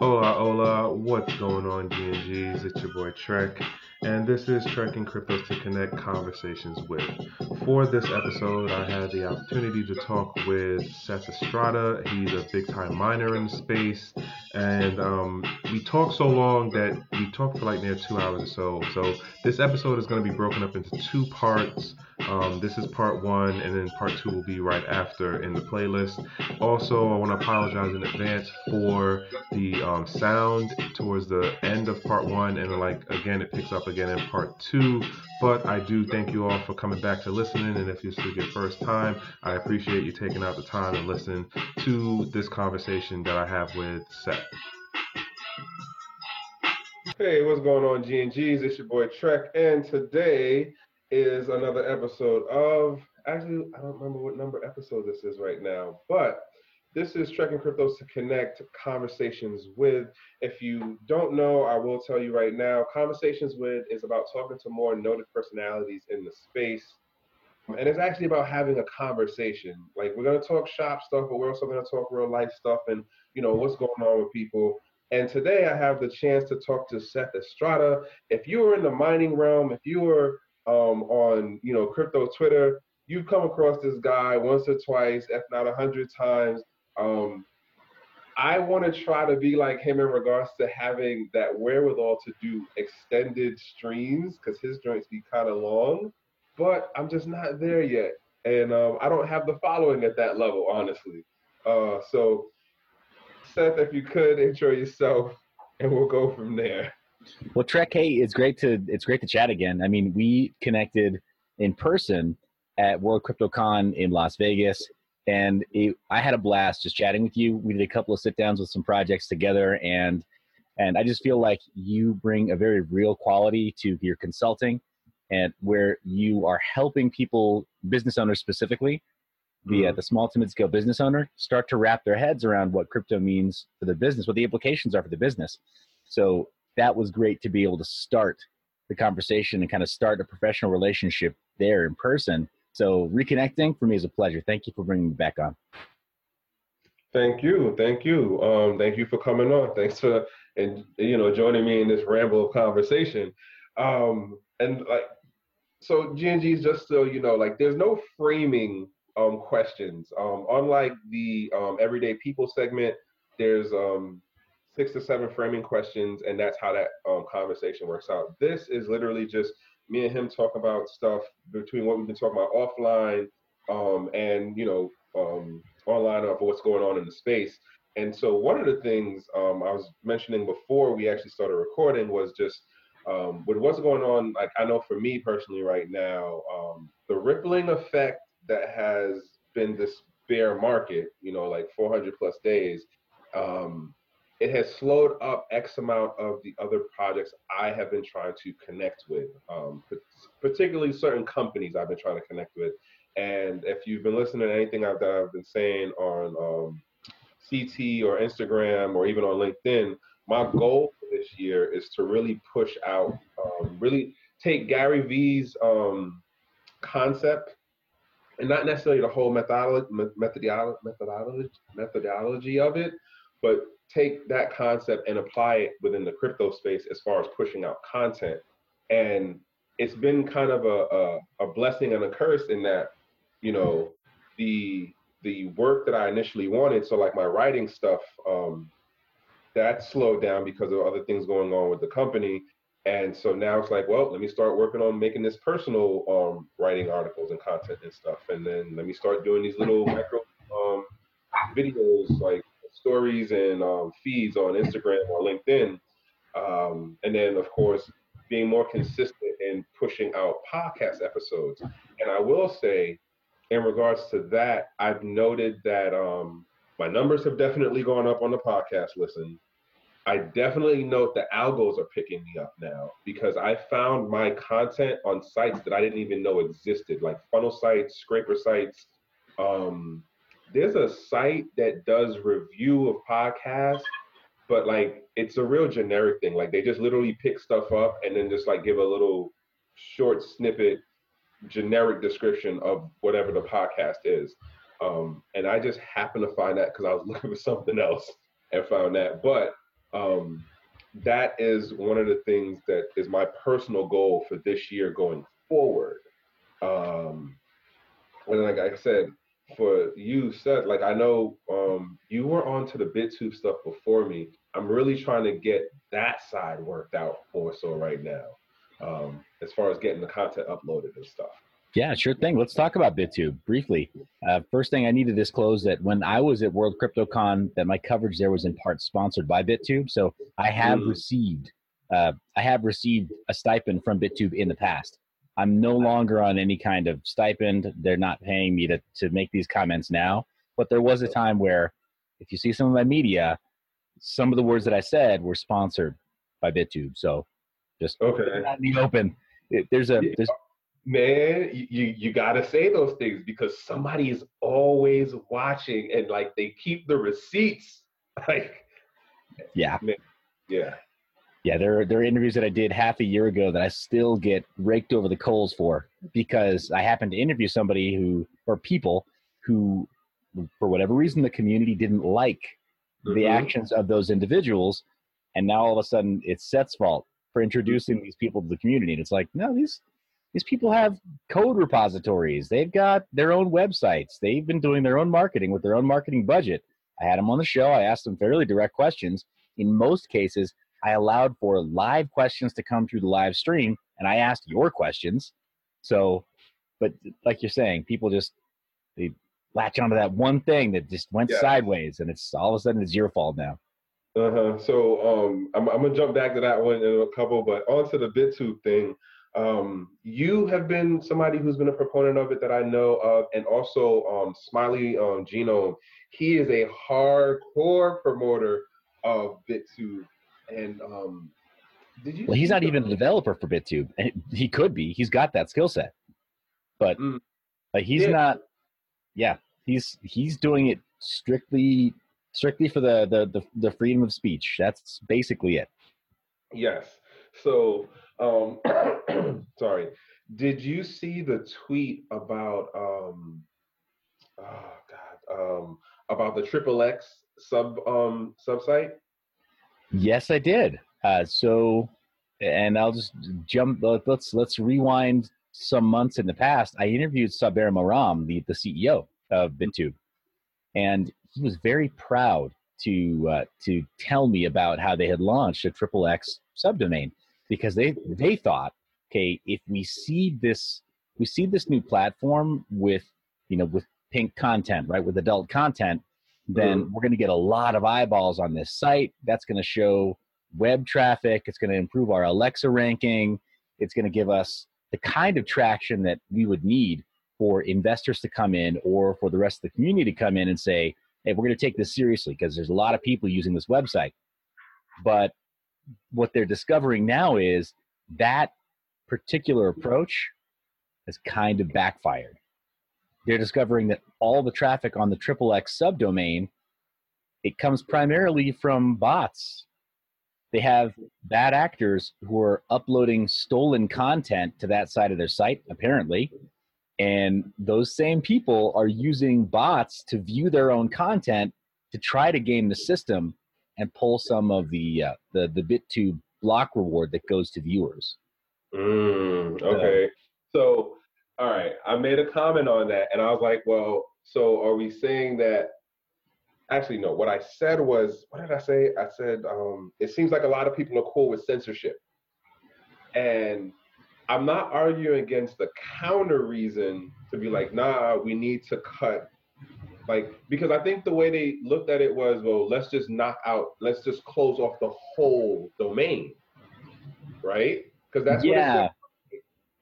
Hola, hola, what's going on, GNGs? It's your boy Trek, and this is Trekking Cryptos to Connect Conversations with. For this episode, I had the opportunity to talk with Seth Estrada. He's a big time miner in the space, and um, we talked so long that we talked for like near two hours or so. So, this episode is going to be broken up into two parts. Um, this is part one, and then part two will be right after in the playlist. Also, I want to apologize in advance for the sound towards the end of part one, and like again, it picks up again in part two. But I do thank you all for coming back to listening, and if this is your first time, I appreciate you taking out the time to listen to this conversation that I have with Seth. Hey, what's going on, GNGs? It's your boy Trek, and today is another episode of actually I don't remember what number episode this is right now, but this is Trekking Cryptos to Connect Conversations with. If you don't know, I will tell you right now. Conversations with is about talking to more noted personalities in the space. And it's actually about having a conversation. Like we're gonna talk shop stuff, but we're also gonna talk real life stuff and you know what's going on with people. And today I have the chance to talk to Seth Estrada. If you are in the mining realm, if you are um, on you know crypto Twitter, you've come across this guy once or twice, if not a hundred times. Um, I want to try to be like him in regards to having that wherewithal to do extended streams because his joints be kind of long, but I'm just not there yet, and um, I don't have the following at that level, honestly. Uh, so, Seth, if you could intro yourself, and we'll go from there. Well, Trek, hey, it's great to it's great to chat again. I mean, we connected in person at World CryptoCon in Las Vegas, and it, I had a blast just chatting with you. We did a couple of sit downs with some projects together, and and I just feel like you bring a very real quality to your consulting, and where you are helping people, business owners specifically, the uh, the small to mid scale business owner, start to wrap their heads around what crypto means for the business, what the implications are for the business. So that was great to be able to start the conversation and kind of start a professional relationship there in person. So reconnecting for me is a pleasure. Thank you for bringing me back on. Thank you, thank you, um, thank you for coming on. Thanks for and you know joining me in this ramble of conversation. Um, and like, so GNG's just so you know, like, there's no framing um, questions. Um, unlike the um, everyday people segment, there's um, six to seven framing questions, and that's how that um, conversation works out. This is literally just me and him talk about stuff between what we've been talking about offline um, and you know um, online of what's going on in the space. And so one of the things um, I was mentioning before we actually started recording was just um, with what's going on. Like I know for me personally right now, um, the rippling effect that has been this bear market, you know, like 400 plus days, um, it has slowed up X amount of the other projects I have been trying to connect with, um, particularly certain companies I've been trying to connect with. And if you've been listening to anything I've, that I've been saying on um, CT or Instagram or even on LinkedIn, my goal for this year is to really push out, um, really take Gary Vee's um, concept and not necessarily the whole methodology, methodology, methodology, methodology of it, but take that concept and apply it within the crypto space as far as pushing out content. And it's been kind of a, a, a blessing and a curse in that, you know, the the work that I initially wanted, so like my writing stuff, um, that slowed down because of other things going on with the company. And so now it's like, well, let me start working on making this personal um, writing articles and content and stuff. And then let me start doing these little micro um, videos like stories and um, feeds on Instagram or LinkedIn. Um, and then, of course, being more consistent in pushing out podcast episodes. And I will say, in regards to that, I've noted that um, my numbers have definitely gone up on the podcast listen. I definitely note the algos are picking me up now because I found my content on sites that I didn't even know existed, like funnel sites, scraper sites, um, there's a site that does review of podcasts, but like it's a real generic thing. Like they just literally pick stuff up and then just like give a little short snippet, generic description of whatever the podcast is. Um, and I just happened to find that because I was looking for something else and found that. But um, that is one of the things that is my personal goal for this year going forward. Um, and like I said, for you said like I know um, you were onto the BitTube stuff before me. I'm really trying to get that side worked out more so right now, um, as far as getting the content uploaded and stuff. Yeah, sure thing. Let's talk about BitTube briefly. Uh, first thing I need to disclose that when I was at World CryptoCon, that my coverage there was in part sponsored by BitTube. So I have mm. received, uh, I have received a stipend from BitTube in the past. I'm no longer on any kind of stipend. They're not paying me to to make these comments now. But there was a time where, if you see some of my media, some of the words that I said were sponsored by BitTube. So just okay, in the open. It, there's a there's man you you got to say those things because somebody is always watching and like they keep the receipts like yeah man, yeah yeah there, there are interviews that i did half a year ago that i still get raked over the coals for because i happened to interview somebody who or people who for whatever reason the community didn't like mm-hmm. the actions of those individuals and now all of a sudden it's Seth's fault for introducing mm-hmm. these people to the community and it's like no these these people have code repositories. They've got their own websites. They've been doing their own marketing with their own marketing budget. I had them on the show. I asked them fairly direct questions. In most cases, I allowed for live questions to come through the live stream, and I asked your questions. So, but like you're saying, people just they latch onto that one thing that just went yeah. sideways, and it's all of a sudden it's your fault now. Uh huh. So um, I'm, I'm gonna jump back to that one in a couple, but onto the BitTube thing. Um, you have been somebody who's been a proponent of it that I know of, and also um, Smiley um, Genome. He is a hardcore promoter of BitTube, and um, did you? Well, he's not even a developer for BitTube. He could be. He's got that skill set, but mm. like he's yeah. not. Yeah, he's he's doing it strictly strictly for the, the the the freedom of speech. That's basically it. Yes. So um, sorry. Did you see the tweet about um, oh god um, about the triple X sub um subsite? Yes, I did. Uh, so, and I'll just jump. Let's let's rewind some months in the past. I interviewed Saber Maram, the the CEO of BitTube, and he was very proud to uh, to tell me about how they had launched a triple X subdomain because they they thought, okay, if we see this we see this new platform with you know with pink content, right, with adult content, then we're going to get a lot of eyeballs on this site. That's going to show web traffic. It's going to improve our Alexa ranking. It's going to give us the kind of traction that we would need for investors to come in or for the rest of the community to come in and say, hey, we're going to take this seriously because there's a lot of people using this website. But what they're discovering now is that particular approach has kind of backfired. They're discovering that all the traffic on the triple X subdomain it comes primarily from bots. They have bad actors who are uploading stolen content to that side of their site, apparently. And those same people are using bots to view their own content to try to game the system and pull some of the uh, the the BitTube block reward that goes to viewers. Mm, okay. So, all right, I made a comment on that, and I was like, well, so are we saying that? Actually, no. What I said was, what did I say? I said, um, it seems like a lot of people are cool with censorship, and I'm not arguing against the counter reason to be like, nah, we need to cut like because I think the way they looked at it was, well, let's just knock out, let's just close off the whole domain, right? Because that's yeah. what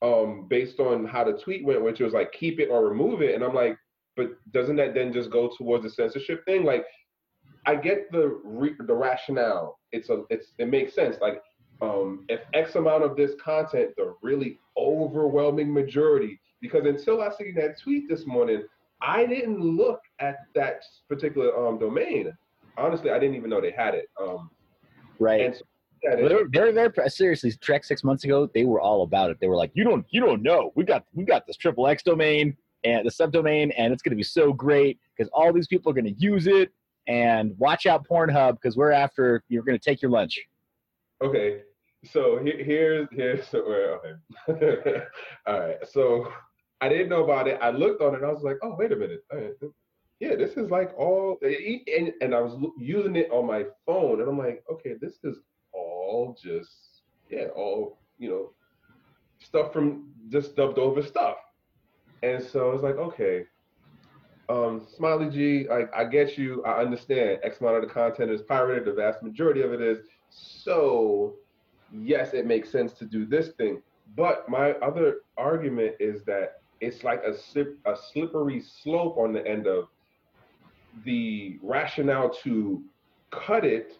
um, based on how the tweet went, which was like keep it or remove it, and I'm like, but doesn't that then just go towards the censorship thing? Like, I get the re- the rationale. It's a it's it makes sense. Like, um, if X amount of this content, the really overwhelming majority, because until I seen that tweet this morning, I didn't look at that particular um, domain. Honestly, I didn't even know they had it. Um, right. So they're, they're, they're, seriously Trek six months ago. They were all about it. They were like, "You don't, you don't know. We got, we got this triple X domain and the subdomain, and it's going to be so great because all these people are going to use it, and watch out Pornhub because we're after you're going to take your lunch. Okay, so here, here's here's so okay. All right, so I didn't know about it. I looked on it. and I was like, oh wait a minute. Yeah, this is like all, and, and I was using it on my phone, and I'm like, okay, this is all just yeah, all you know, stuff from just dubbed over stuff. And so it's like, okay, um, Smiley G, I, I get you. I understand. X amount of the content is pirated. The vast majority of it is. So, yes, it makes sense to do this thing. But my other argument is that it's like a, slip, a slippery slope on the end of the rationale to cut it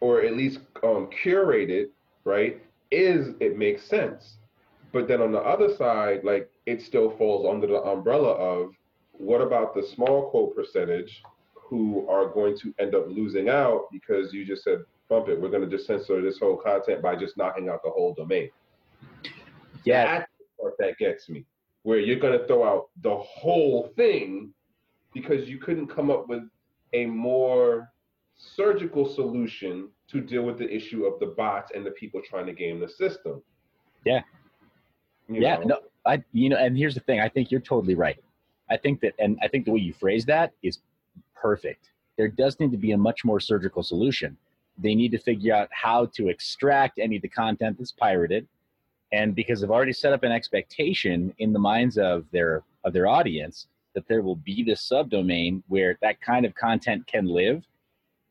or at least um, curate it, right? Is it makes sense. But then on the other side, like it still falls under the umbrella of what about the small quote percentage who are going to end up losing out because you just said, bump it, we're going to just censor this whole content by just knocking out the whole domain. Yeah. That's the part that gets me, where you're going to throw out the whole thing because you couldn't come up with a more surgical solution to deal with the issue of the bots and the people trying to game the system. Yeah. You yeah, know? no, I you know, and here's the thing. I think you're totally right. I think that, and I think the way you phrase that is perfect. There does need to be a much more surgical solution. They need to figure out how to extract any of the content that's pirated, and because they've already set up an expectation in the minds of their of their audience that there will be this subdomain where that kind of content can live.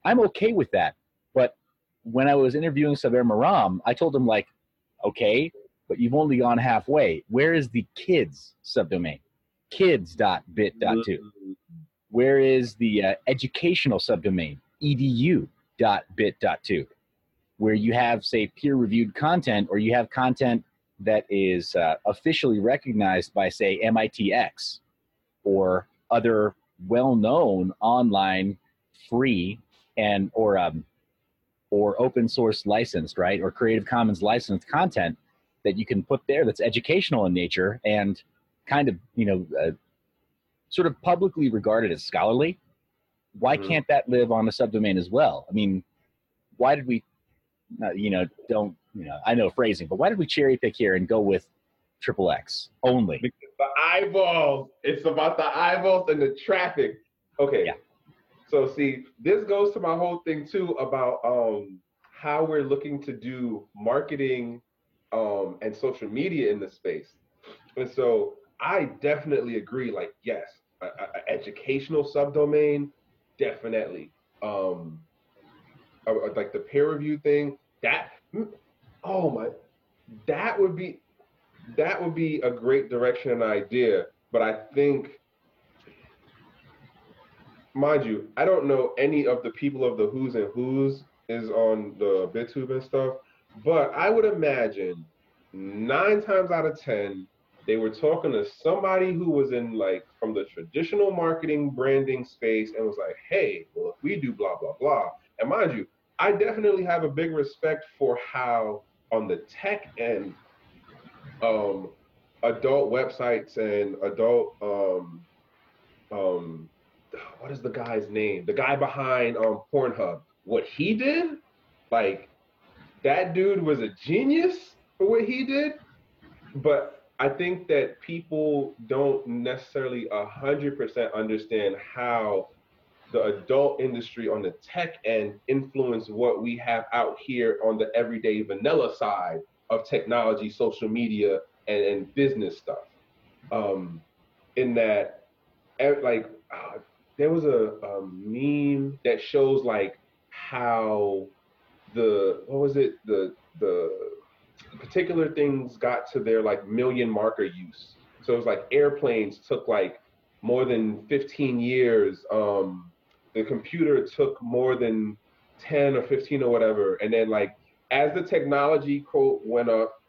I'm okay with that. But when I was interviewing Saber Maram, I told him like, okay, but you've only gone halfway. Where is the kids subdomain? kids.bit.to. Mm-hmm. Where is the uh, educational subdomain? edu.bit.to. Where you have, say, peer reviewed content or you have content that is uh, officially recognized by, say, MITx or other well known online free and or um, or open source licensed right? Or creative commons licensed content that you can put there that's educational in nature and kind of you know uh, sort of publicly regarded as scholarly. Why mm-hmm. can't that live on a subdomain as well? I mean why did we uh, you know don't you know i know phrasing but why did we cherry pick here and go with triple x only? Because the eyeballs it's about the eyeballs and the traffic. Okay yeah. So see this goes to my whole thing too about um how we're looking to do marketing um and social media in the space and so I definitely agree. Like, yes, a, a, educational subdomain, definitely. Um, like the peer review thing, that, oh my, that would be, that would be a great direction and idea. But I think, mind you, I don't know any of the people of the who's and who's is on the BitTube and stuff, but I would imagine nine times out of ten they were talking to somebody who was in like from the traditional marketing branding space and was like, hey, well, if we do blah, blah, blah. And mind you, I definitely have a big respect for how on the tech end, um, adult websites and adult um, um, what is the guy's name? The guy behind um Pornhub. What he did, like that dude was a genius for what he did. But I think that people don't necessarily hundred percent understand how the adult industry on the tech end influence what we have out here on the everyday vanilla side of technology, social media, and, and business stuff. Um, in that, like, uh, there was a, a meme that shows like how the what was it the the particular things got to their like million marker use. So it was like airplanes took like more than 15 years. Um, the computer took more than 10 or 15 or whatever. And then like as the technology quote went up,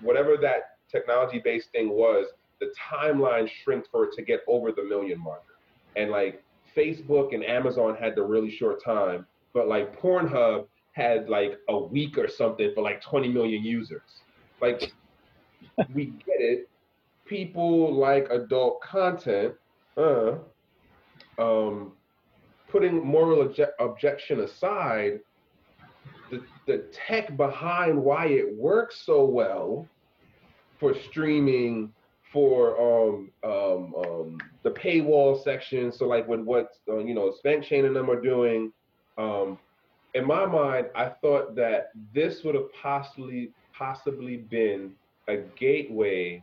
whatever that technology based thing was, the timeline shrinked for it to get over the million marker. And like Facebook and Amazon had the really short time, but like Pornhub had like a week or something for like 20 million users. Like, we get it. People like adult content. Uh, um, putting moral obje- objection aside, the, the tech behind why it works so well for streaming for um, um, um, the paywall section. So like when what uh, you know SpankChain and them are doing, um, in my mind, I thought that this would have possibly possibly been a gateway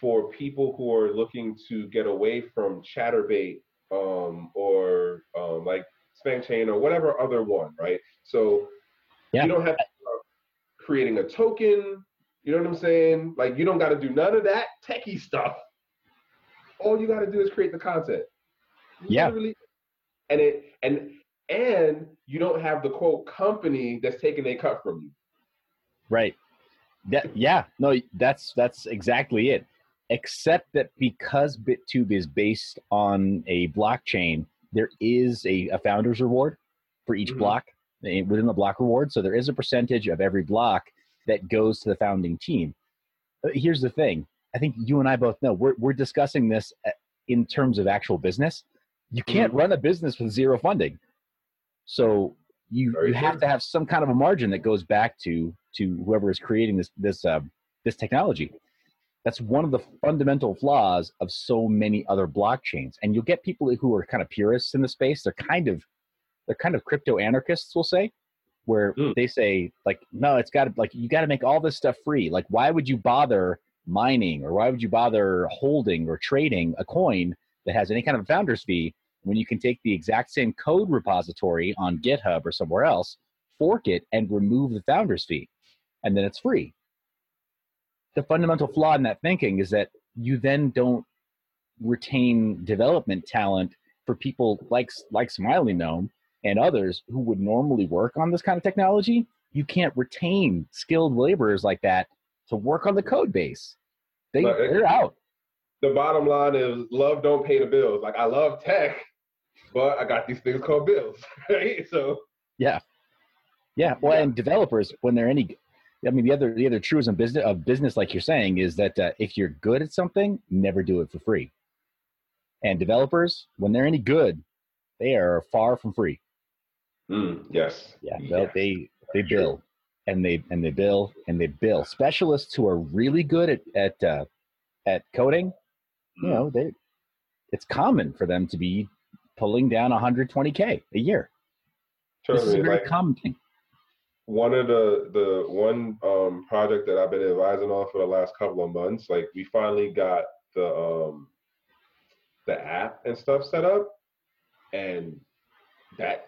for people who are looking to get away from Chaturbate um, or um, like SpankChain or whatever other one, right? So yeah. you don't have to, uh, creating a token. You know what I'm saying? Like you don't got to do none of that techie stuff. All you got to do is create the content. Yeah. Literally. And it and and you don't have the quote company that's taking a cut from you. Right. That yeah, no, that's that's exactly it. Except that because BitTube is based on a blockchain, there is a, a founder's reward for each Mhm. block eh, within the block reward. So there is a percentage of every block that goes to the founding team. Here's the thing: I think you and I both know we're we're discussing this eh, in terms of actual business. You can't run a business with zero funding. So you you have to have some kind of a margin that goes back to to whoever is creating this this uh, this technology. That's one of the fundamental flaws of so many other blockchains. And you'll get people who are kind of purists in the space. They're kind of they're kind of crypto anarchists, we'll say, where Mm. they say like, no, it's got to like you got to make all this stuff free. Like, why would you bother mining or why would you bother holding or trading a coin that has any kind of a founder's fee when you can take the exact same code repository on GitHub or somewhere else, fork it, and remove the founder's fee, and then it's free. The fundamental flaw in that thinking is that you then don't retain development talent for people like like Smiley Gnome and others who would normally work on this kind of technology. You can't retain skilled laborers like that to work on the code base. They, but, they're out. The bottom line is love don't pay the bills. Like I love tech, but I got these things called bills, right? So Yeah. Yeah. Well, Yeah. and developers, when they're any, I mean, the other the other truism business of business, like you're saying, is that uh, if you're good at something, never do it for free. And developers, when they're any good, they are far from free. Mm, yes, Yeah. They'll- yes. They they bill, and they and they bill and they bill. Specialists who are really good at at uh, at coding, you know, they it's common for them to be pulling down 120k a year. Trust this is a very like, common thing. one of the the one um project that I've been advising on for the last couple of months, like we finally got the um the app and stuff set up, and that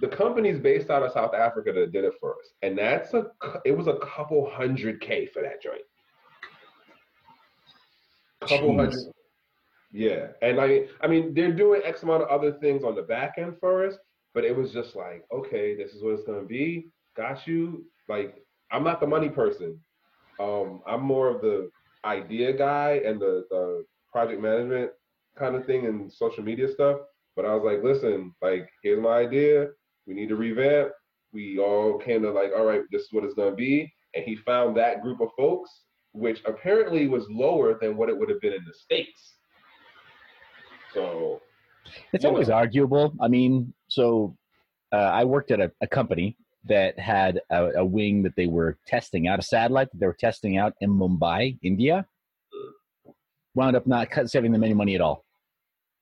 the company's based out of South Africa that did it for us, and that's a it was a couple hundred k for that joint. Couple Jeez. hundred. Yeah, and I mean, I mean they're doing X amount of other things on the back end for us, but it was just like, okay, this is what it's gonna be. Got you. Like, I'm not the money person. Um, I'm more of the idea guy and the, the project management kind of thing and social media stuff. But I was like, listen, like, here's my idea. We need to revamp. We all kind of like, all right, this is what it's gonna be. And he found that group of folks, which apparently was lower than what it would have been in the States. So It's always know. arguable. I mean, so uh, I worked at a, a company that had a, a wing that they were testing out, a satellite that they were testing out in Mumbai, India. Wound up not cut- saving them any money at all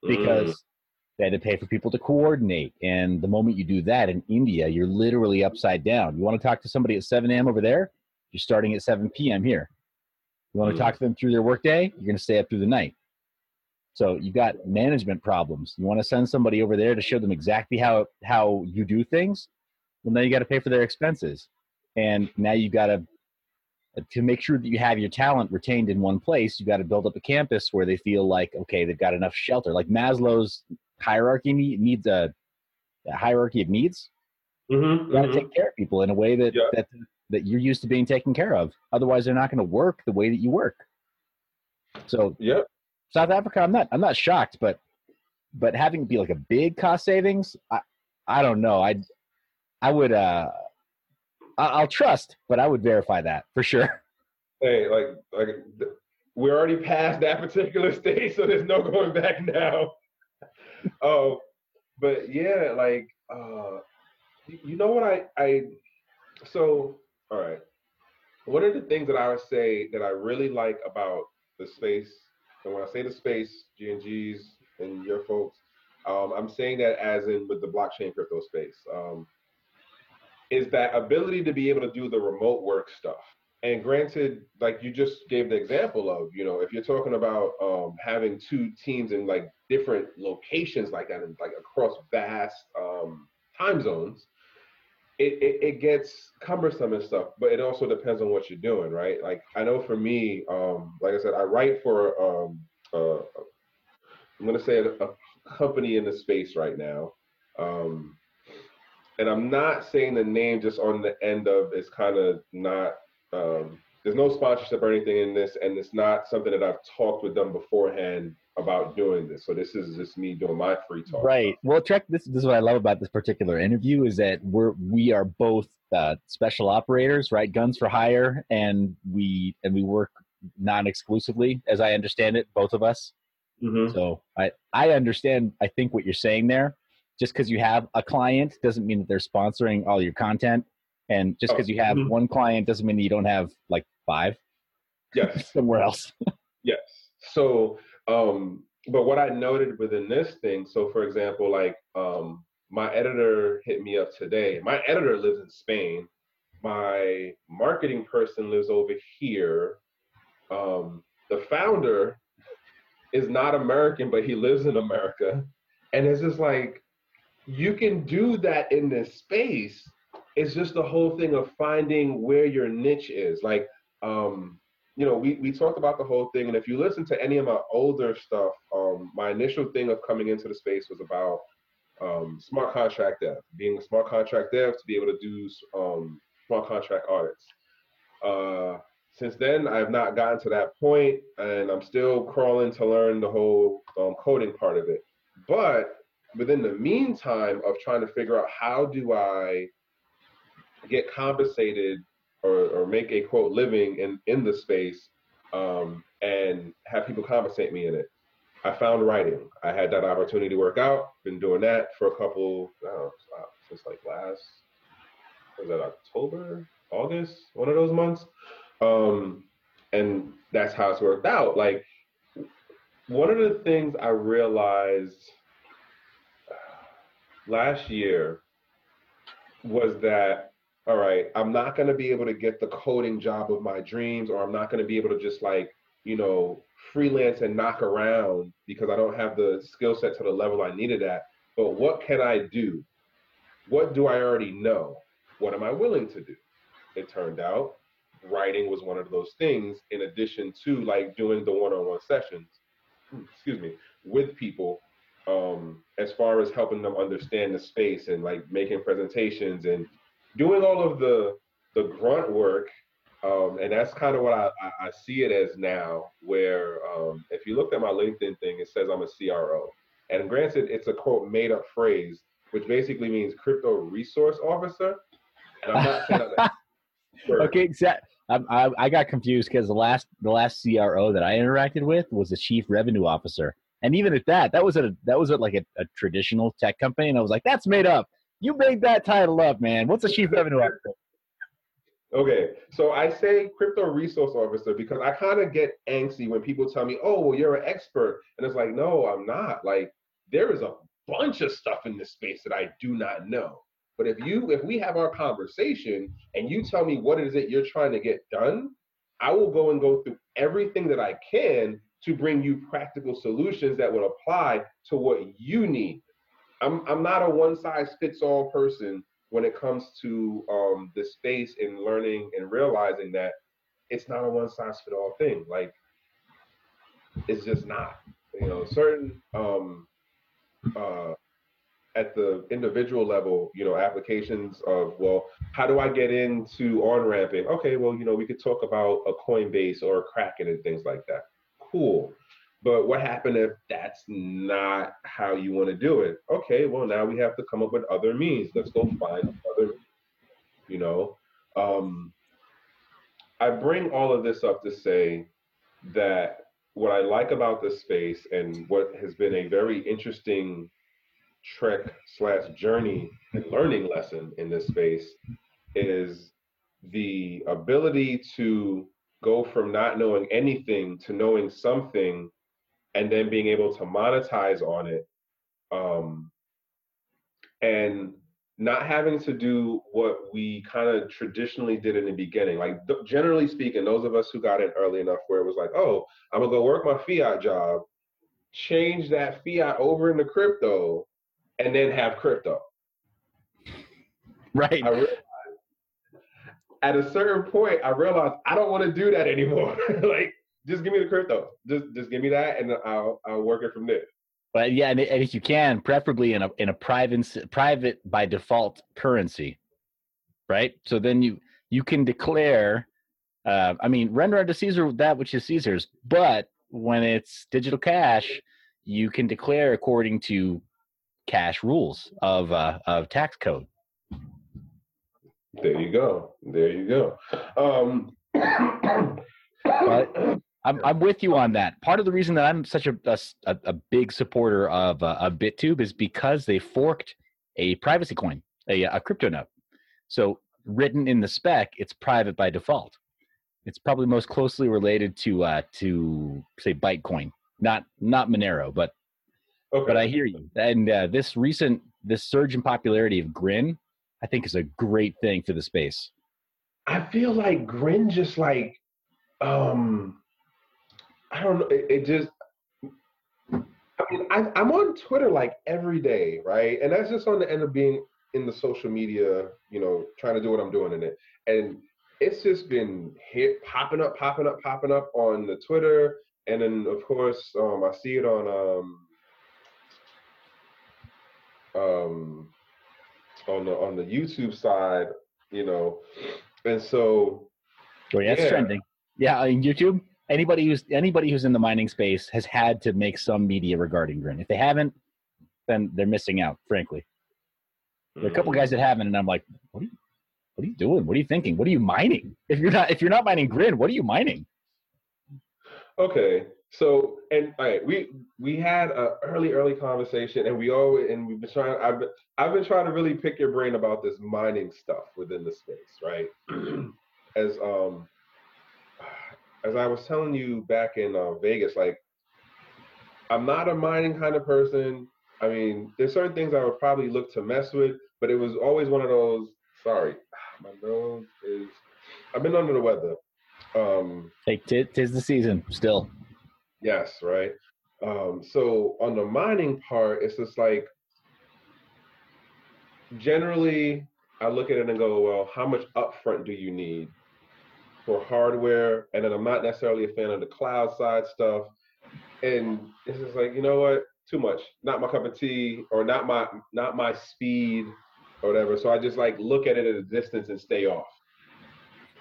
because they had to pay for people to coordinate. And the moment you do that in India, you're literally upside down. You want to talk to somebody at 7 a.m. over there? You're starting at 7 p.m. here. You want to Mm. talk to them through their workday? You're going to stay up through the night. So you've got management problems. You want to send somebody over there to show them exactly how how you do things. Well, now you got to pay for their expenses, and now you've got to to make sure that you have your talent retained in one place. You got to build up a campus where they feel like okay, they've got enough shelter. Like Maslow's hierarchy needs a, a hierarchy of needs. mhm, You got to mhm. take care of people in a way that Yeah. that that you're used to being taken care of. Otherwise, they're not going to work the way that you work. So Yep. South Africa, I'm not I'm not shocked, but but having it be like a big cost savings, I I don't know. I I would uh I- I'll trust, but I would verify that for sure. Hey, like, like we're already past that particular stage, so there's no going back now. Oh, but yeah, like uh, you know what I I so all right. One of the things that I would say that I really like about the space, and when I say the space, G&G's and your folks, um, I'm saying that as in with the blockchain crypto space, um, is that ability to be able to do the remote work stuff. And granted, like you just gave the example of, you know, if you're talking about um, having two teams in like different locations like that, and like across vast um, time zones, it, it, it, gets cumbersome and stuff, but it also depends on what you're doing, right? Like I know for me, um, like I said, I write for um, uh, I'm gonna say a, a, company in the space right now, um, and I'm not saying the name just on the end of it's kind of not. Um, there's no sponsorship or anything in this, and it's not something that I've talked with them beforehand about doing this. So this is just me doing my free talk. Right. Well, check this. This is what I love about this particular interview is that we're we are both uh, special operators, right? Guns for hire, and we and we work non-exclusively, as I understand it, both of us. Mm-hmm. So I I understand. I think what you're saying there. Just because you have a client doesn't mean that they're sponsoring all your content, and just because oh, you have mm-hmm. one client doesn't mean you don't have like five. Yes. somewhere else. yes. So um, but what I noted within this thing, so for example, like um, my editor hit me up today. My editor lives in Spain. My marketing person lives over here. Um, the founder is not American, but he lives in America. And it's just like, you can do that in this space. It's just the whole thing of finding where your niche is. Like, um, you know, we, we talked about the whole thing, and if you listen to any of my older stuff, um, my initial thing of coming into the space was about um, smart contract dev, being a smart contract dev to be able to do um, smart contract audits. Uh, since then, I've not gotten to that point, and I'm still crawling to learn the whole um, coding part of it. But within the meantime of trying to figure out how do I get compensated or, or make a quote living in in the space um, and have people compensate me in it. I found writing. I had that opportunity to work out. Been doing that for a couple, know, since like last, was that October, August, one of those months. Um, and that's how it's worked out. Like, one of the things I realized last year was that all right, I'm not going to be able to get the coding job of my dreams, or I'm not going to be able to just like, you know, freelance and knock around because I don't have the skill set to the level I needed at. But what can I do? What do I already know? What am I willing to do? It turned out writing was one of those things, in addition to like doing the one on one sessions, excuse me, with people um, as far as helping them understand the space and like making presentations and doing all of the the grunt work, um, and that's kind of what I, I, I, see it as now. Where um, if you look at my LinkedIn thing, it says I'm a CRO, and granted, it's a quote made up phrase, which basically means crypto resource officer. And I'm not saying that. okay, exactly. I, I got confused because the last the last CRO that I interacted with was the chief revenue officer, and even at that, that was a that was at like a, a traditional tech company, and I was like, that's made up. You made that title up, man. What's a chief revenue officer? Okay, so I say crypto resource officer because I kind of get angsty when people tell me, "Oh, well, you're an expert," and it's like, no, I'm not. Like, there is a bunch of stuff in this space that I do not know. But if you, if we have our conversation and you tell me what is it you're trying to get done, I will go and go through everything that I can to bring you practical solutions that would apply to what you need. I'm I'm not a one size fits all person when it comes to um, the space and learning and realizing that it's not a one size fit all thing. Like it's just not. You know, certain um, uh, at the individual level, you know, applications of well, how do I get into on ramping? Okay, well, you know, we could talk about a Coinbase or a Kraken and things like that. Cool. But what happened if that's not how you want to do it? Okay, well now we have to come up with other means. Let's go find other, you know. Um, I bring all of this up to say that what I like about this space and what has been a very interesting trek slash journey and learning lesson in this space is the ability to go from not knowing anything to knowing something and then being able to monetize on it um, and not having to do what we kind of traditionally did in the beginning. Like th- generally speaking, those of us who got in early enough where it was like, oh, I'm gonna go work my fiat job, change that fiat over into crypto, and then have crypto. Right. at a certain point, I realized I don't want to do that anymore. like, just give me the crypto. Just just give me that, and I'll I'll work it from there. But yeah, and, and if you can, preferably in a in a private private by default currency, right? So then you you can declare. Uh, I mean, render unto Caesar that which is Caesar's. But when it's digital cash, you can declare according to cash rules of uh, of tax code. There you go. There you go. Um, but I'm I'm with you on that. Part of the reason that I'm such a a, a big supporter of uh, of BitTube is because they forked a privacy coin, a a CryptoNote. So written in the spec, it's private by default. It's probably most closely related to uh, to say Bytecoin, not not Monero, but okay. but I hear you. And uh, this recent this surge in popularity of Grin, I think, is a great thing for the space. I feel like Grin just like um I don't know. It, it just. I mean, I, I'm on Twitter like every day, right? And that's just on the end of being in the social media, you know, trying to do what I'm doing in it. And it's just been hit popping up, popping up, popping up on the Twitter, and then of course um, I see it on um, um, on the on the YouTube side, you know, and so. Oh yeah, it's yeah. trending. Yeah, on YouTube anybody who's anybody who's in the mining space has had to make some media regarding Grin. If they haven't, then they're missing out. Frankly, there are a couple guys that haven't, and I'm like, what are you, what are you doing? What are you thinking? What are you mining? If you're not if you're not mining Grin, what are you mining? Okay, so and all right, we we had a early early conversation, and we always and we've been trying. I've been I've been trying to really pick your brain about this mining stuff within the space, right? As um as I was telling you back in uh, Vegas, like I'm not a mining kind of person. I mean, there's certain things I would probably look to mess with, but it was always one of those. Sorry, my nose is. I've been under the weather. Um, hey, t- tis the season still. Yes, right. Um, so on the mining part, it's just like generally I look at it and go, well, how much upfront do you need? For hardware, and then I'm not necessarily a fan of the cloud side stuff. And it's just like, you know what? Too much. Not my cup of tea, or not my not my speed, or whatever. So I just like look at it at a distance and stay off.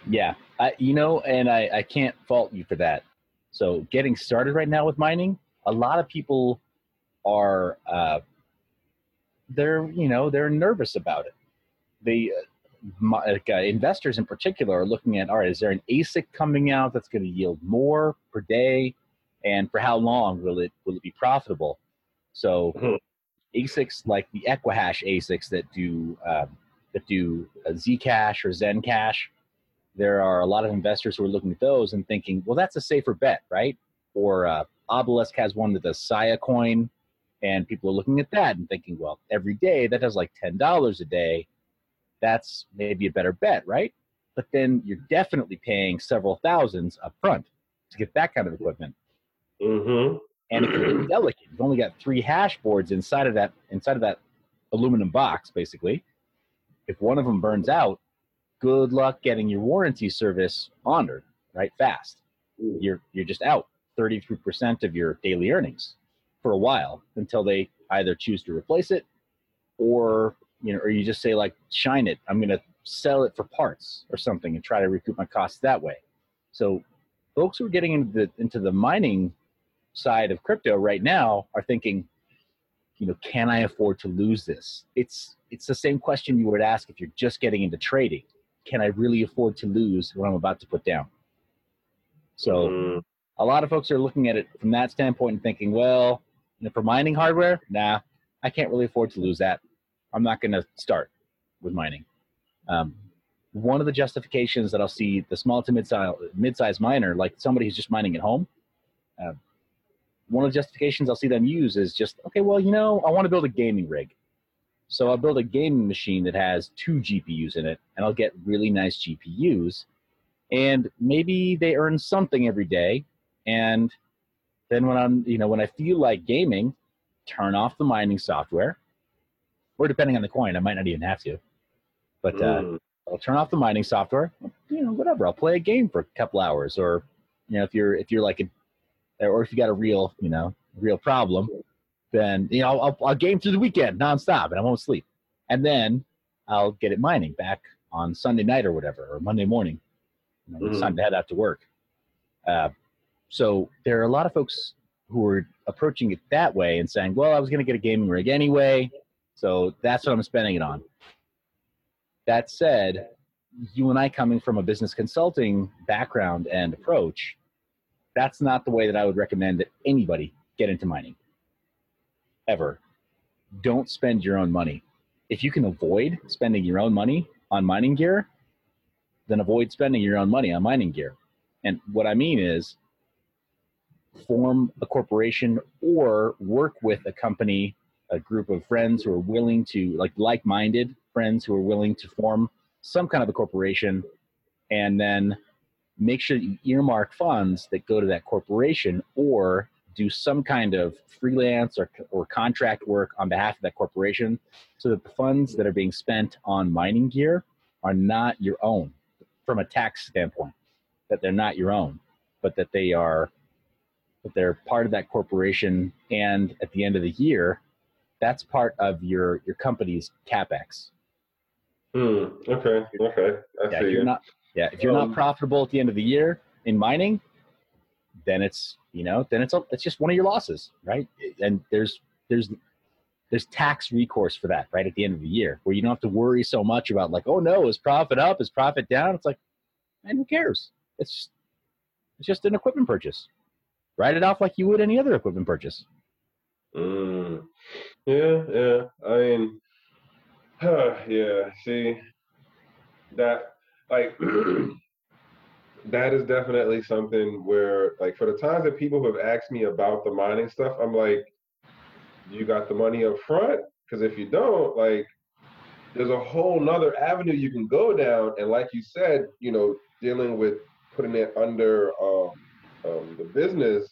Yeah, I, you know, and I, I can't fault you for that. So getting started right now with mining, a lot of people are uh, they're you know they're nervous about it. They like, uh, investors in particular are looking at all right is there an asic coming out that's going to yield more per day? And for how long will it will it be profitable? So mm-hmm. asics like the equihash asics that do um, that do zcash or zencash there are a lot of investors who are looking at those and thinking well that's a safer bet right? Or uh, obelisk has one with a sia coin and people are looking at that and thinking well every day that does like $10 a day that's maybe a better bet, right? But then you're definitely paying several thousands up front to get that kind of equipment. Mm-hmm. And it's you're delicate, you've only got three hash boards inside of that inside of that aluminum box, basically. If one of them burns out, good luck getting your warranty service honored, right? Fast. You're you're just out 33% of your daily earnings for a while until they either choose to replace it or you know, or you just say like, shine it. I'm going to sell it for parts or something and try to recoup my costs that way. So, folks who are getting into the into the mining side of crypto right now are thinking, you know, can I afford to lose this? It's it's the same question you would ask if you're just getting into trading. Can I really afford to lose what I'm about to put down? So, mm. a lot of folks are looking at it from that standpoint and thinking, well, you know, for mining hardware, nah, I can't really afford to lose that. I'm not going to start with mining. Um, one of the justifications that I'll see the small to mid-size, mid-size miner, like somebody who's just mining at home, uh, one of the justifications I'll see them use is just, okay, well, you know, I want to build a gaming rig. So I'll build a gaming machine that has two GPUs in it, and I'll get really nice GPUs. And maybe they earn something every day. And then when I'm, you know, when I feel like gaming, turn off the mining software, or depending on the coin, I might not even have to. But uh, mm. I'll turn off the mining software. You know, whatever. I'll play a game for a couple hours, or you know, if you're if you're like a, or if you got a real, you know, real problem, then you know, I'll, I'll game through the weekend nonstop, and I won't sleep, and then I'll get it mining back on Sunday night or whatever, or Monday morning. You know, mm. It's time to head out to work. Uh, so there are a lot of folks who are approaching it that way and saying, "Well, I was going to get a gaming rig anyway, so that's what I'm spending it on." That said, you and I coming from a business consulting background and approach, that's not the way that I would recommend that anybody get into mining. Ever. Don't spend your own money. If you can avoid spending your own money on mining gear, then avoid spending your own money on mining gear. And what I mean is form a corporation or work with a company, a group of friends who are willing to, like like minded friends who are willing to form some kind of a corporation and then make sure you earmark funds that go to that corporation or do some kind of freelance or, or contract work on behalf of that corporation so that the funds that are being spent on mining gear are not your own from a tax standpoint that they're not your own but that they are that they're part of that corporation. And at the end of the year that's part of your your company's capex Hmm. Okay. Okay. I yeah, see. If you're not, yeah. If you're um, not profitable at the end of the year in mining, then it's you know then it's a, it's just one of your losses, right? And there's there's there's tax recourse for that right at the end of the year where you don't have to worry so much about like oh no is profit up is profit down it's like man who cares it's just, it's just an equipment purchase write it off like you would any other equipment purchase mm. Yeah yeah i mean yeah, see, that like that is definitely something where like for the times that people have asked me about the mining stuff, I'm like, you got the money up front? Because if you don't, like, there's a whole nother avenue you can go down, and like you said, you know, dealing with putting it under um, um, the business,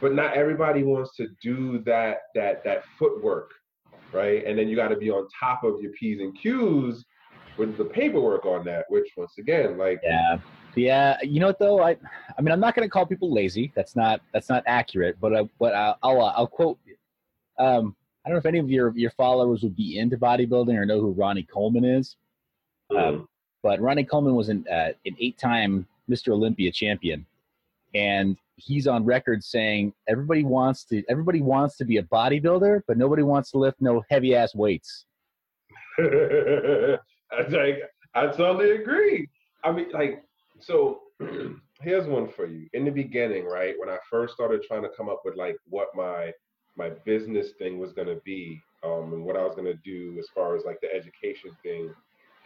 but not everybody wants to do that that that footwork right? And then you got to be on top of your P's and Q's with the paperwork on that, which once again, like yeah, yeah. You know what though? I, I mean, I'm not going to call people lazy. That's not that's not accurate. But I, but I'll I'll, uh, I'll quote. Um, I don't know if any of your your followers would be into bodybuilding or know who Ronnie Coleman is. Um, mm. Um, but Ronnie Coleman was an uh, an eight time Mr. Olympia champion, and he's on record saying everybody wants to everybody wants to be a bodybuilder, but nobody wants to lift no heavy ass weights. I like I totally agree. I mean, like, so here's one for you. In the beginning, right, when I first started trying to come up with like what my my business thing was gonna be, um, and what I was gonna do as far as like the education thing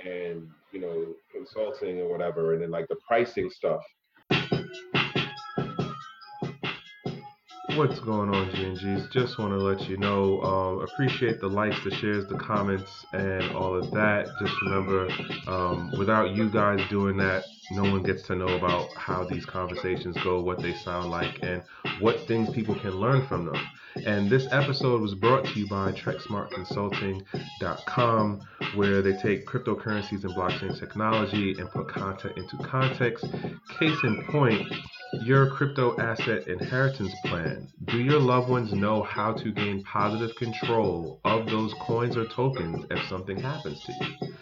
and you know, consulting and whatever, and then like the pricing stuff. What's going on, GNGs? Just want to let you know, um, appreciate the likes, the shares, the comments, and all of that. Just remember, um, without you guys doing that, no one gets to know about how these conversations go, what they sound like, and what things people can learn from them. And this episode was brought to you by TrexSmartConsulting.com, where they take cryptocurrencies and blockchain technology and put content into context. Case in point, your crypto asset inheritance plan. Do your loved ones know how to gain positive control of those coins or tokens if something happens to you?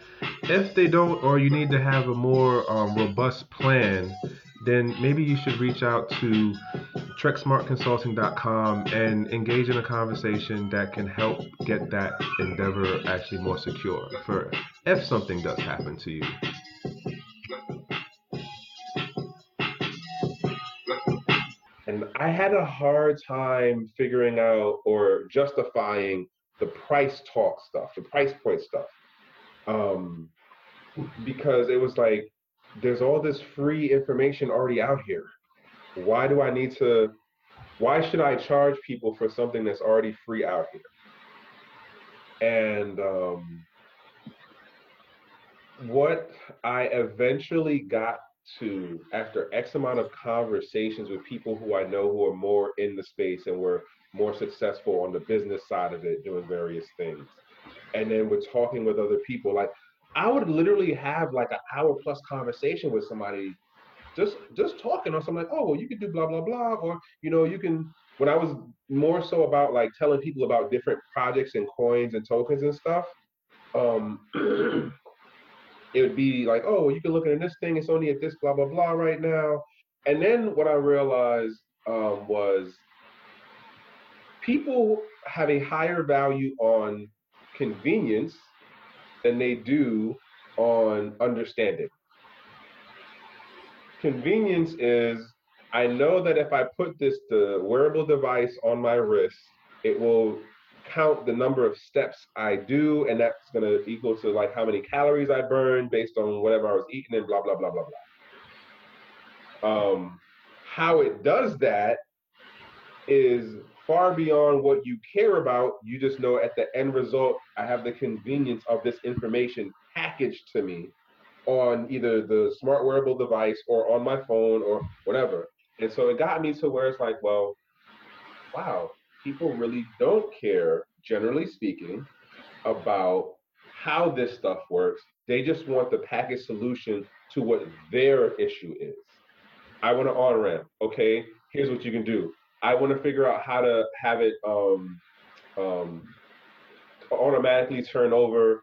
If they don't, or you need to have a more um, robust plan, then maybe you should reach out to TrexSmartConsulting.com and engage in a conversation that can help get that endeavor actually more secure for if something does happen to you. I had a hard time figuring out or justifying the price talk stuff, the price point stuff. Um, because it was like there's all this free information already out here. Why do I need to why should I charge people for something that's already free out here? And um, what I eventually got to after X amount of conversations with people who I know who are more in the space and were more successful on the business side of it, doing various things. And then we're talking with other people. Like I would literally have like an hour plus conversation with somebody just just talking on something like, oh well you could do blah blah blah, or you know, you can when I was more so about like telling people about different projects and coins and tokens and stuff, um it would be like, oh, you can look at this thing, it's only at this blah blah blah right now. And then what I realized um, was people have a higher value on convenience than they do on understanding. Convenience is I know that if I put this the wearable device on my wrist, it will count the number of steps I do, and that's gonna equal to like how many calories I burn based on whatever I was eating and blah blah blah blah blah. Um, how it does that is far beyond what you care about. You just know at the end result, I have the convenience of this information packaged to me on either the smart wearable device or on my phone or whatever. And so it got me to where it's like, well, wow, people really don't care, generally speaking, about how this stuff works. They just want the package solution to what their issue is. I want to on ramp. Okay, here's what you can do. I want to figure out how to have it um, um, automatically turn over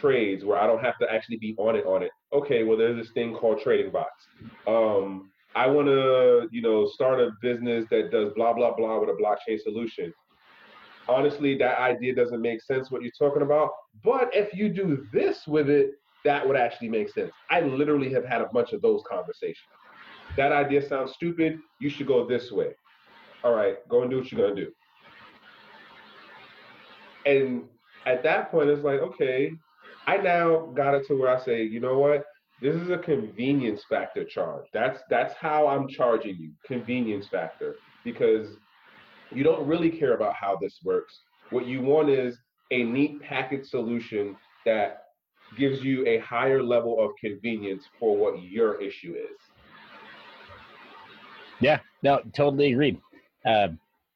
trades where I don't have to actually be on it on it. Okay, well there's this thing called Trading Box. Um, I want to, you know, start a business that does blah blah blah with a blockchain solution. Honestly, that idea doesn't make sense what you're talking about. But if you do this with it, that would actually make sense. I literally have had a bunch of those conversations. That idea sounds stupid. You should go this way all right, go and do what you're gonna do. And at that point, it's like, okay, I now got it to where I say, you know what? This is a convenience factor charge. That's that's how I'm charging you, convenience factor, because you don't really care about how this works. What you want is a neat package solution that gives you a higher level of convenience for what your issue is. Yeah, no, totally agreed. Uh,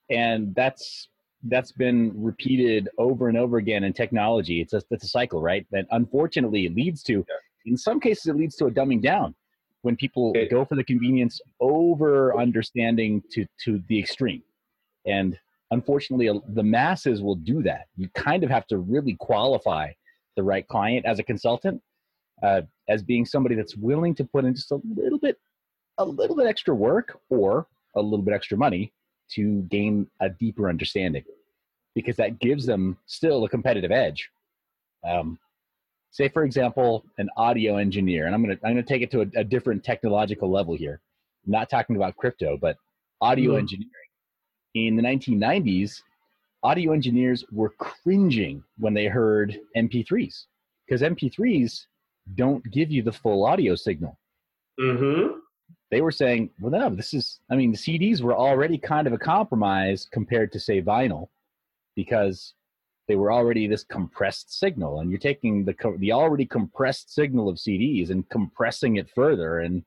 and that's that's been repeated over and over again in technology. It's a it's a cycle, right? That unfortunately leads to, yeah. In some cases, it leads to a dumbing down when people it, go for the convenience over understanding to to the extreme, and unfortunately, the masses will do that. You kind of have to really qualify the right client as a consultant, uh, as being somebody that's willing to put in just a little bit, a little bit extra work or a little bit extra money to gain a deeper understanding because that gives them still a competitive edge. Um, say, for example, an audio engineer, and I'm going to I'm going to take it to a, a, different technological level here. I'm not talking about crypto, but audio mm. engineering. In the 1990s, audio engineers were cringing when they heard MP3s because MP3s don't give you the full audio signal. Mm-hmm they were saying, well, no, this is, I mean, the CDs were already kind of a compromise compared to, say, vinyl because they were already this compressed signal. And you're taking the, the already compressed signal of CDs and compressing it further and,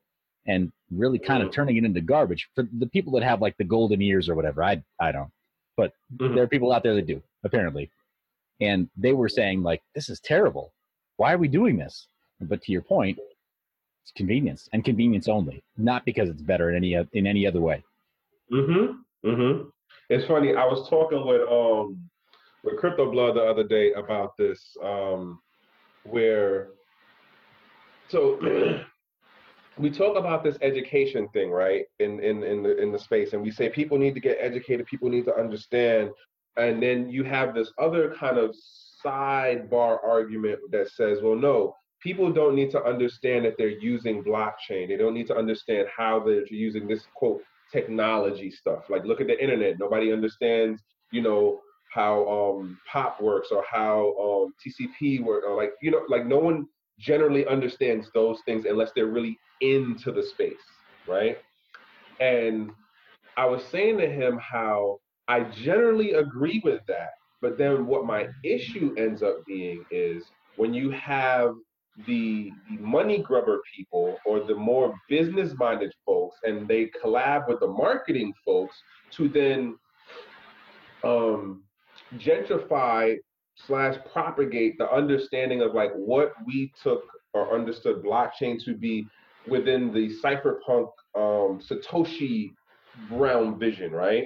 and really kind of mm. turning it into garbage for the people that have like the golden ears or whatever. I, I don't, but mm-hmm. there are people out there that do, apparently. And they were saying, like, this is terrible. Why are we doing this? But to your point, it's convenience and convenience only, not because it's better in any in any other way. Mm-hmm. Mm-hmm. It's funny. I was talking with um with Crypto Blood the other day about this, um, where so we talk about this education thing, right? In in in the in the space, and we say people need to get educated, people need to understand, and then you have this other kind of sidebar argument that says, well, no, people don't need to understand that they're using blockchain. They don't need to understand how they're using this quote technology stuff. Like look at the internet. Nobody understands, you know, how um, pop works or how um, TCP work, or like you know, like no one generally understands those things unless they're really into the space, right? And I was saying to him how I generally agree with that, but then what my issue ends up being is when you have the, the money grubber people or the more business minded folks and they collab with the marketing folks to then um, gentrify slash propagate the understanding of like what we took or understood blockchain to be within the cypherpunk um, Satoshi realm vision, right?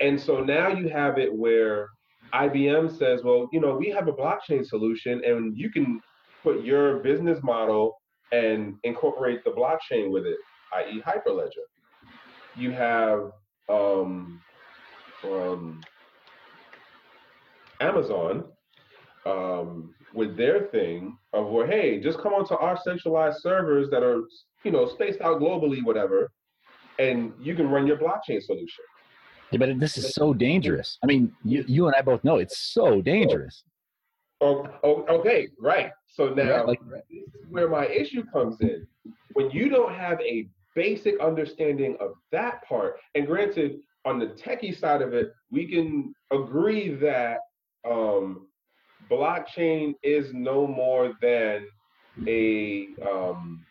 And so now you have it where IBM says, well, you know, we have a blockchain solution and you can put your business model and incorporate the blockchain with it, i.e., Hyperledger. You have um, um, Amazon um, with their thing of where, hey, just come onto our centralized servers that are, you know, spaced out globally, whatever, and you can run your blockchain solution. Yeah, but this is so dangerous. I mean, you, you and I both know it's so dangerous. Oh, oh okay, right. So now yeah, like, this is where my issue comes in. When you don't have a basic understanding of that part, and granted, on the techie side of it, we can agree that um, blockchain is no more than a um,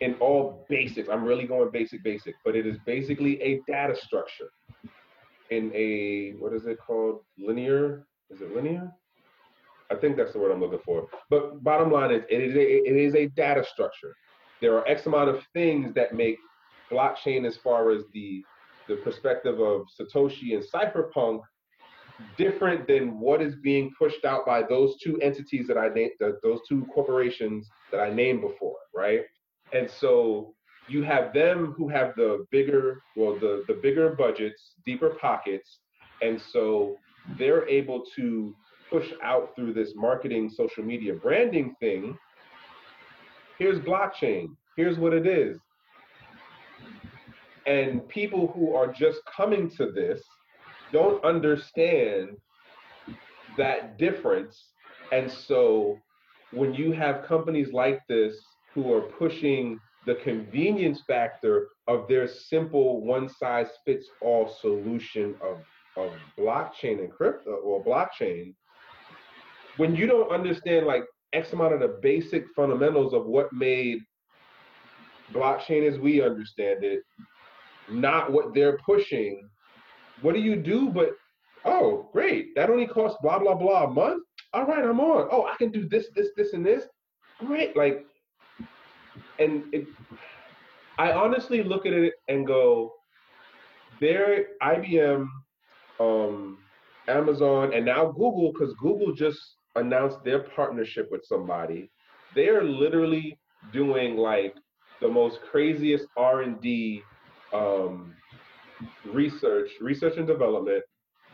in all basics. I'm really going basic, basic, but it is basically a data structure in a what is it called? Linear? Is it linear? I think that's the word I'm looking for. But bottom line is, it is a, it is a data structure. There are X amount of things that make blockchain, as far as the the perspective of Satoshi and cypherpunk, different than what is being pushed out by those two entities that I named, those two corporations that I named before, right? And so you have them who have the bigger, well, the the bigger budgets, deeper pockets, and so they're able to push out through this marketing, social media branding thing. Here's blockchain. Here's what it is. And people who are just coming to this don't understand that difference. And so when you have companies like this who are pushing the convenience factor of their simple one size fits all solution of, of blockchain and crypto or blockchain, when you don't understand like X amount of the basic fundamentals of what made blockchain as we understand it, not what they're pushing, what do you do but, oh, great, that only costs blah, blah, blah a month? All right, I'm on. Oh, I can do this, this, this, and this. Great. Like, and it, I honestly look at it and go, there, IBM, um, Amazon, and now Google, because Google just announced their partnership with somebody. They are literally doing like the most craziest R and D um, research, research and development,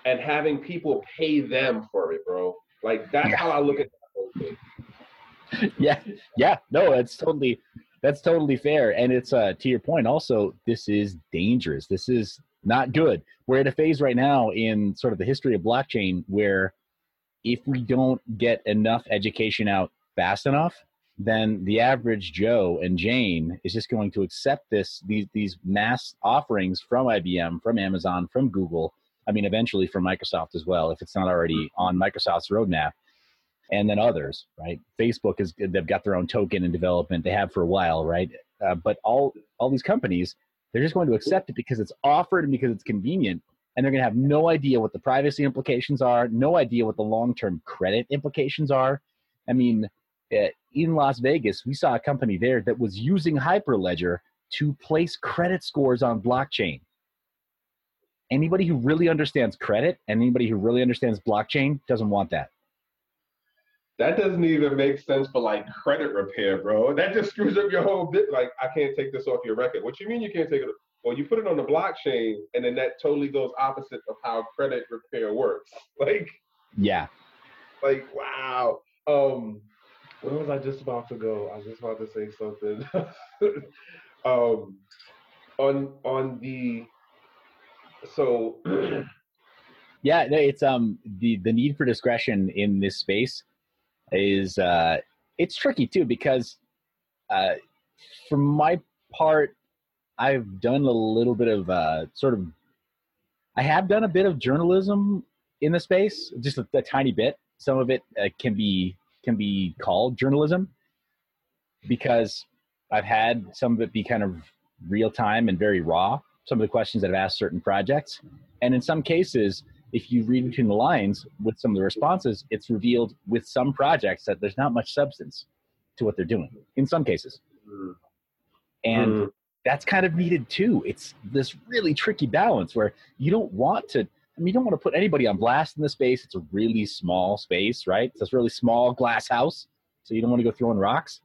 and having people pay them for it, bro. Like that's yeah. how I look at that whole thing. Yeah, yeah, no, it's totally that's totally fair, and it's uh to your point. Also, this is dangerous. This is not good. We're at a phase right now in sort of the history of blockchain where if we don't get enough education out fast enough, then the average Joe and Jane is just going to accept this these these mass offerings from IBM, from Amazon, from Google. I mean, eventually from Microsoft as well, if it's not already on Microsoft's roadmap, and then others, right? Facebook is they've got their own token in development. They have for a while, right? Uh, but all all these companies, they're just going to accept it because it's offered and because it's convenient and they're going to have no idea what the privacy implications are, no idea what the long term credit implications are. I mean, in Las Vegas, we saw a company there that was using Hyperledger to place credit scores on blockchain. Anybody who really understands credit and anybody who really understands blockchain doesn't want that. That doesn't even make sense for like credit repair, bro. That just screws up your whole bit. Like, I can't take this off your record. What you mean you can't take it? Well, you put it on the blockchain, and then that totally goes opposite of how credit repair works. Like, yeah, like wow. Um, where was I just about to go? I was just about to say something. um, on on the so Yeah, it's um the the need for discretion in this space is uh it's tricky too because uh for my part I've done a little bit of uh sort of I have done a bit of journalism in the space, just a, a tiny bit. Some of it uh, can be can be called journalism because I've had some of it be kind of real time and very raw. Some of the questions that I've asked certain projects, and in some cases, if you read between the lines with some of the responses, it's revealed with some projects that there's not much substance to what they're doing. In some cases, and mm. that's kind of needed too. It's this really tricky balance where you don't want to I mean, you don't want to put anybody on blast in the space. It's a really small space, right? It's this really small glass house, so you don't want to go throwing rocks.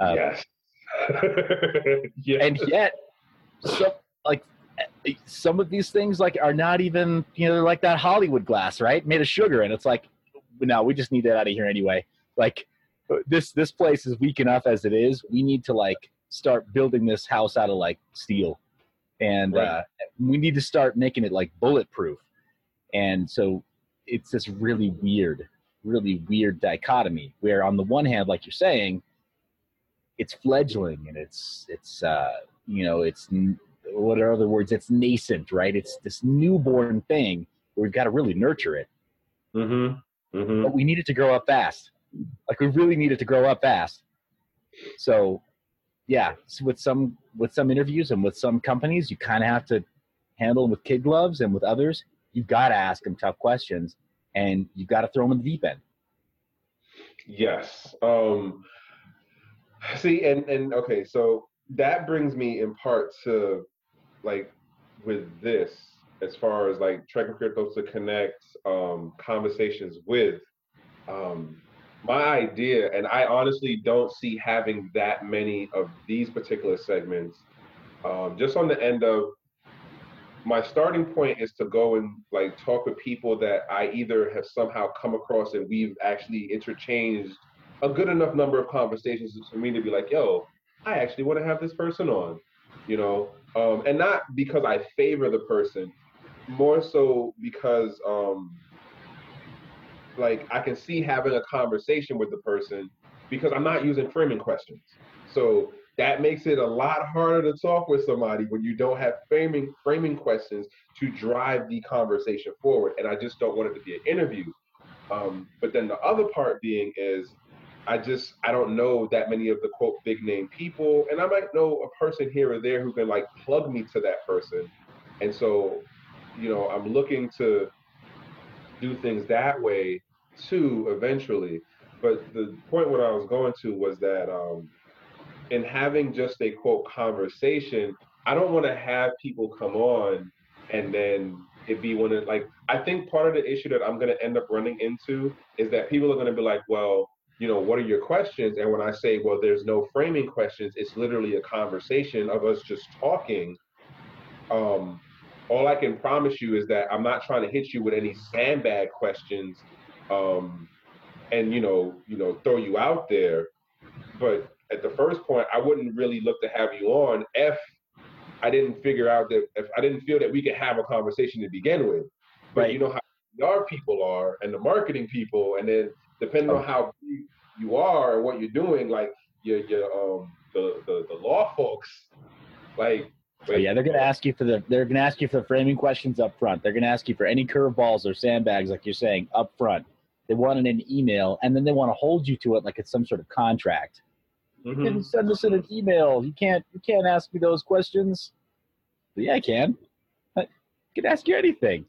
Uh, yes. yes. And yet, so like some of these things like are not even you know they're like that Hollywood glass, right? Made of sugar, and it's like, no, we just need that out of here anyway. Like this this place is weak enough as it is. We need to like start building this house out of like steel and right. uh, we need to start making it like bulletproof. And so it's this really weird, really weird dichotomy where on the one hand, like you're saying, it's fledgling and it's it's uh, you know it's what are other words? It's nascent, right? It's this newborn thing where we've got to really nurture it. Mm-hmm. Mm-hmm. But we need it to grow up fast. Like we really need it to grow up fast. So yeah, with some with some interviews and with some companies, you kind of have to handle them with kid gloves, and with others, you've got to ask them tough questions, and you've got to throw them in the deep end. Yes. Um, see, and and okay, so that brings me in part to like with this as far as like Trekking Crypto to connect um, conversations with. Um, my idea, and I honestly don't see having that many of these particular segments. Um, just on the end of my starting point is to go and like talk with people that I either have somehow come across and we've actually interchanged a good enough number of conversations for me to be like, yo, I actually want to have this person on, you know, um, and not because I favor the person, more so because um, like I can see having a conversation with the person because I'm not using framing questions. So that makes it a lot harder to talk with somebody when you don't have framing framing questions to drive the conversation forward. And I just don't want it to be an interview. Um, but then the other part being is I just I don't know that many of the quote big name people, and I might know a person here or there who can like plug me to that person. And so, you know, I'm looking to do things that way too eventually. But the point what I was going to was that um, in having just a quote conversation, I don't want to have people come on and then it be one of like I think part of the issue that I'm gonna end up running into is that people are gonna be like, well, you know, what are your questions? And when I say, well, there's no framing questions, it's literally a conversation of us just talking. Um, all I can promise you is that I'm not trying to hit you with any sandbag questions, um, and you know, you know, throw you out there. But at the first point, I wouldn't really look to have you on if I didn't figure out that if I didn't feel that we could have a conversation to begin with. But right. you know how our people are and the marketing people, and then depending on how you are and what you're doing, like your your um the the, the law folks, like Yeah, they're going to ask you for the they're going to ask you for the framing questions up front. They're going to ask you for any curveballs or sandbags, like you're saying, up front. They want it in an email, and then they want to hold you to it like it's some sort of contract. Mm-hmm. You can send us in an email. You can't you can't ask me those questions. But yeah, I can. I can ask you anything.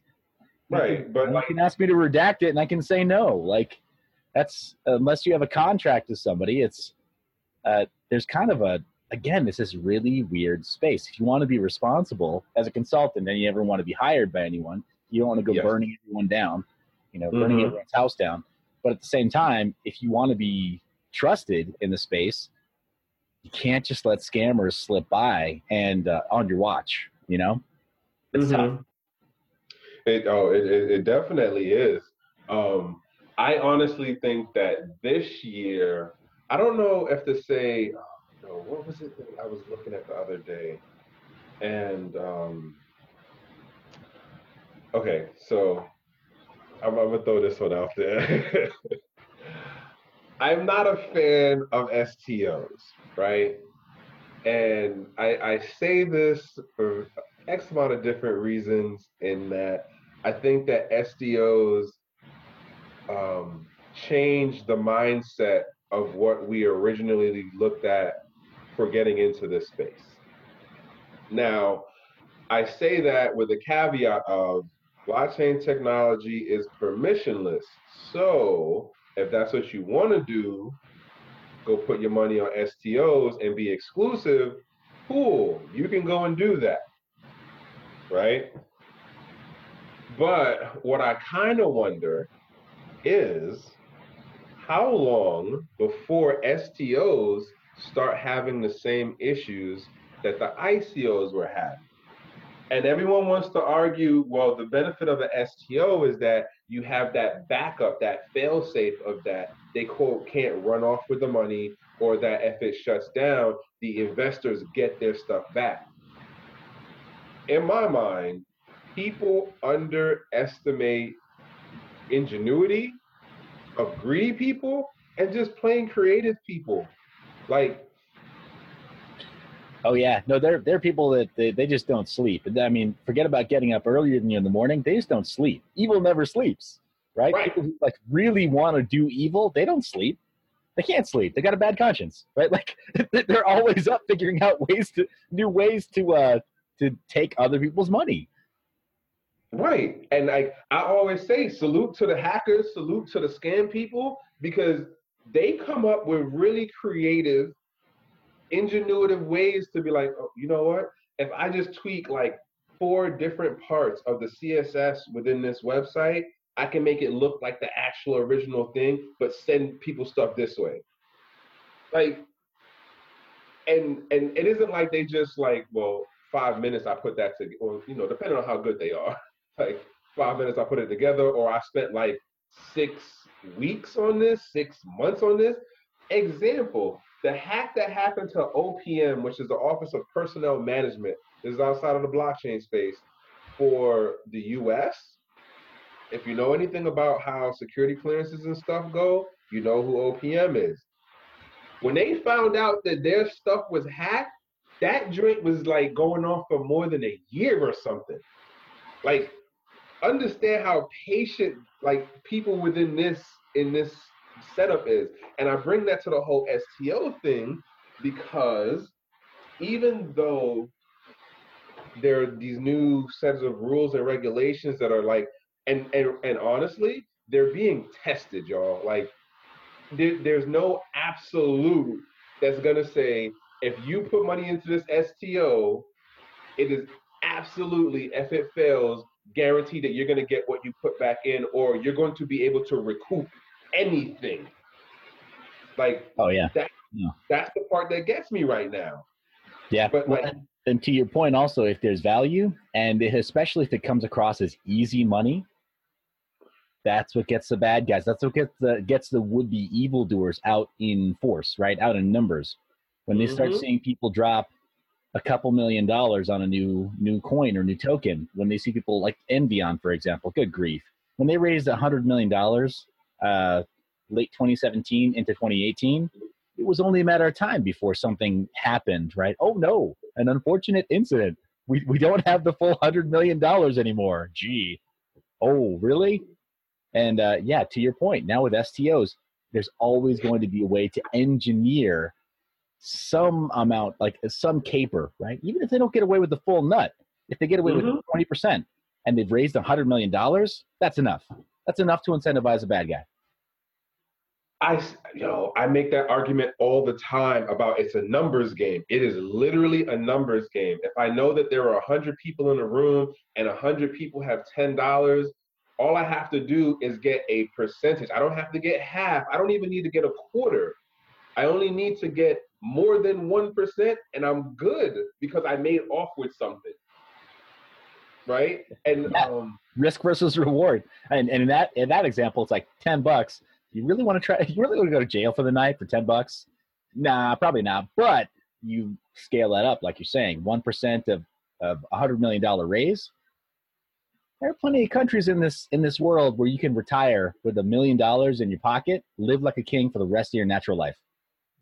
Right, but you can ask me to redact it, and I can say no. Like that's unless you have a contract with somebody, it's uh, there's kind of a again, this is really weird space. If you want to be responsible as a consultant and you ever want to be hired by anyone, you don't want to go yes. burning everyone down, you know, burning mm-hmm. everyone's house down. But at the same time, if you want to be trusted in the space, you can't just let scammers slip by and uh, on your watch, you know? It's mm-hmm. tough. It, oh, it, it definitely is. Um, I honestly think that this year, I don't know if to say, what was it that I was looking at the other day? And um, okay, so I'm, I'm gonna throw this one out there. I'm not a fan of STOs, right? And I, I say this for X amount of different reasons. In that, I think that STOs um, change the mindset of what we originally looked at for getting into this space. Now, I say that with a caveat of blockchain technology is permissionless. So if that's what you want to do, go put your money on STOs and be exclusive. Cool, you can go and do that. Right? But what I kind of wonder is how long before STOs start having the same issues that the ICOs were having? And everyone wants to argue, well, the benefit of an STO is that you have that backup, that fail safe of that they quote can't run off with the money, or that if it shuts down, the investors get their stuff back. In my mind, people underestimate ingenuity of greedy people and just plain creative people. Like Oh yeah, no, they're they're people that they, they just don't sleep. I mean, forget about getting up earlier than you in the morning. They just don't sleep. Evil never sleeps, right? Right. People who like really want to do evil, they don't sleep. They can't sleep. They got a bad conscience, right? Like they're always up figuring out ways to new ways to uh to take other people's money. Right. And like I always say, salute to the hackers, salute to the scam people, because they come up with really creative, ingenuitive ways to be like, oh, you know what? If I just tweak like four different parts of the CSS within this website, I can make it look like the actual original thing, but send people stuff this way. Like, and and it isn't like they just like, well, five minutes I put that together, or you know, depending on how good they are. like five minutes I put it together, or I spent like six weeks on this, six months on this. Example, the hack that happened to OPM, which is the Office of Personnel Management, this is outside of the blockchain space for the US. If you know anything about how security clearances and stuff go, you know who OPM is. When they found out that their stuff was hacked, that joint was like going on for more than a year or something. Like understand how patient like people within this in this setup is. And I bring that to the whole STO thing because even though there are these new sets of rules and regulations that are like and and, and honestly they're being tested y'all like there, there's no absolute that's gonna say if you put money into this sto it is absolutely if it fails guaranteed that you're going to get what you put back in or you're going to be able to recoup anything. Like Oh yeah, that—that's the part that gets me right now. Yeah. but Well, like and to your point also if there's value and especially if it comes across as easy money that's what gets the bad guys. That's what gets the gets the would-be evildoers out in force right? Out in numbers. When they start Mhm. seeing people drop a couple million dollars on a new new coin or new token when they see people like envion for example good grief when they raised a hundred million dollars uh late 2017 into 2018 it was only a matter of time before something happened, right? Oh no, an unfortunate incident. We, we don't have the full hundred million dollars anymore. Gee. Oh, really? And uh, yeah, to your point, now with STOs, there's always going to be a way to engineer some amount, like some caper, right? Even if they don't get away with the full nut, if they get away with Mhm. 20% and they've raised a hundred million dollars, that's enough. That's enough to incentivize a bad guy. I, s- yo, I make that argument all the time about it's a numbers game. It is literally a numbers game. If I know that there are 100 people in a room and 100 people have $10, all I have to do is get a percentage. I don't have to get half. I don't even need to get a quarter. I only need to get more than 1% and I'm good because I made off with something. Right? And Yeah. um risk versus reward. And, and in that in that example, it's like ten bucks. You really want to try? You really want to go to jail for the night for ten bucks? Nah, probably not. But you scale that up, like you're saying, one percent of of a hundred million dollar raise. there are plenty of countries in this in this world where you can retire with a million dollars in your pocket, live like a king for the rest of your natural life.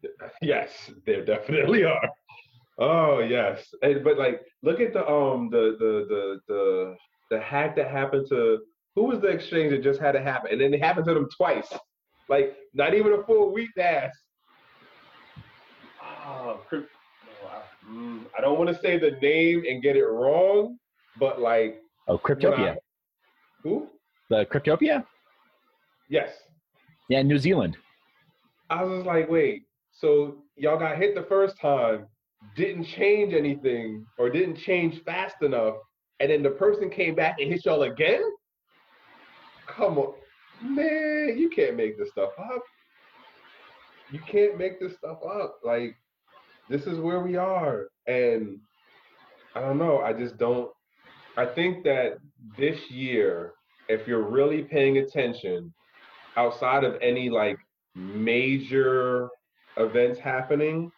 Yes, there definitely are. Oh yes, and, but like, look at the um the the the the the hack that happened to who was the exchange that just had to happen, and then it happened to them twice. Like, not even a full week past. Oh, mm, I don't want to say the name and get it wrong, but like. Oh, Cryptopia. I, who? The Cryptopia. Yes. Yeah, New Zealand. I was like, wait, so y'all got hit the first time, didn't change anything or didn't change fast enough, and then the person came back and hit y'all again? Come on. Man, you can't make this stuff up. You can't make this stuff up. Like, this is where we are. And I don't know. I just don't. I think that this year, if you're really paying attention, outside of any like major events happening,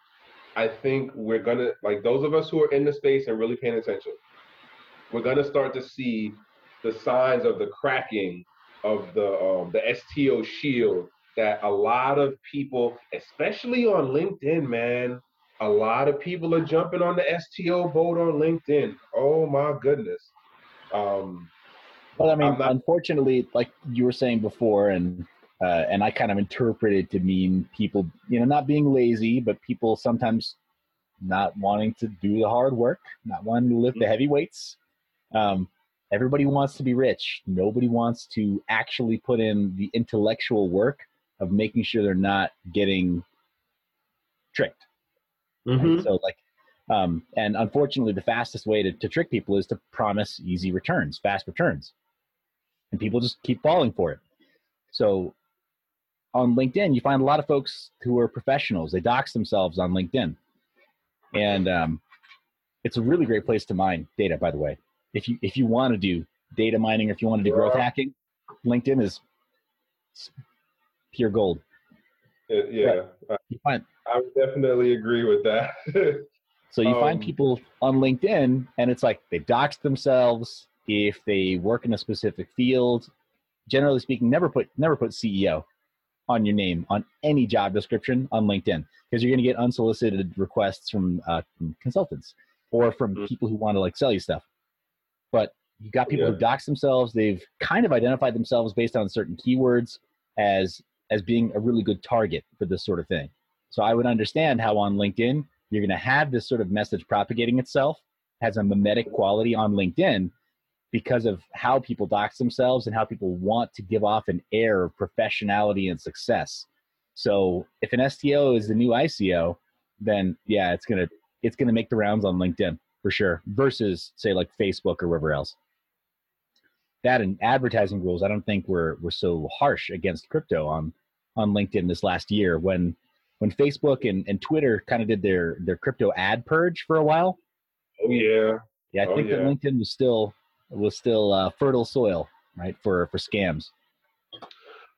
I think we're gonna like those of us who are in the space and really paying attention, we're gonna start to see the signs of the cracking of the um, the STO shield that a lot of people, especially on LinkedIn, man, a lot of people are jumping on the STO boat on LinkedIn. Oh my goodness. Um, well, I mean, not- unfortunately, like you were saying before, and uh, and I kind of interpreted to mean people, you know, not being lazy, but people sometimes not wanting to do the hard work, not wanting to lift the mm-hmm. heavy weights. Um, everybody wants to be rich. Nobody wants to actually put in the intellectual work of making sure they're not getting tricked. Mm-hmm. So, like, um, and unfortunately, the fastest way to, to trick people is to promise easy returns, fast returns, and people just keep falling for it. So on LinkedIn, you find a lot of folks who are professionals. They dox themselves on LinkedIn, and um, it's a really great place to mine data. By the way, if you if you want to do data mining or if you want to do growth hacking, LinkedIn is pure gold. It, yeah, you find, I would definitely agree with that. so you um, find people on LinkedIn, and it's like they dox themselves if they work in a specific field. Generally speaking, never put never put CEO on your name on any job description on LinkedIn because you're going to get unsolicited requests from, uh, from consultants or from mm-hmm. people who want to like sell you stuff. But you got people yeah. who dox themselves. They've kind of identified themselves based on certain keywords as as being a really good target for this sort of thing. So I would understand how on LinkedIn you're going to have this sort of message propagating itself has a mimetic quality on LinkedIn because of how people dox themselves and how people want to give off an air of professionality and success. So if an STO is the new ICO, then yeah, it's gonna it's gonna make the rounds on LinkedIn for sure. Versus say like Facebook or wherever else. That and advertising rules, I don't think were were so harsh against crypto on on LinkedIn this last year when when Facebook and, and Twitter kind of did their their crypto ad purge for a while. Oh yeah. Yeah, I oh, think yeah. that LinkedIn was still was still uh, fertile soil, right, for for scams.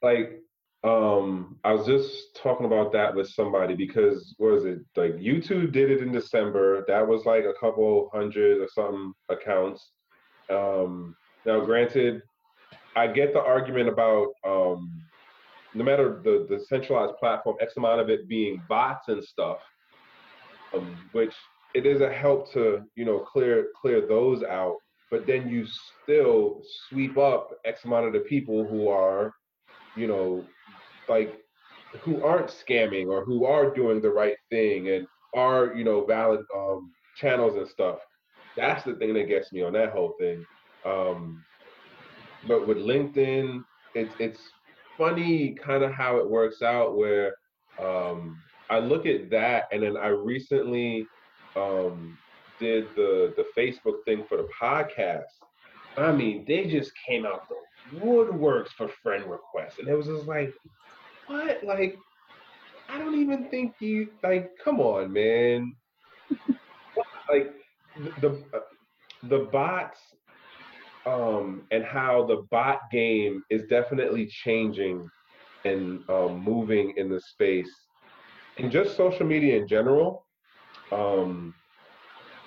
Like, um, I was just talking about that with somebody because was it like? YouTube did it in December. That was like a couple hundred or something accounts. Um, now, granted, I get the argument about um, no matter the the centralized platform, X amount of it being bots and stuff, um, which it is a help to you know clear clear those out but then you still sweep up X amount of the people who are, you know, like who aren't scamming or who are doing the right thing and are, you know, valid um, channels and stuff. That's the thing that gets me on that whole thing. Um, but with LinkedIn, it's it's funny kind of how it works out where um, I look at that and then I recently um, did the the Facebook thing for the podcast, I mean, they just came out the woodworks for friend requests, and it was just like, what? Like, I don't even think you like. Come on, man. like the the, the bots um, and how the bot game is definitely changing and um, moving in the space and just social media in general. Um,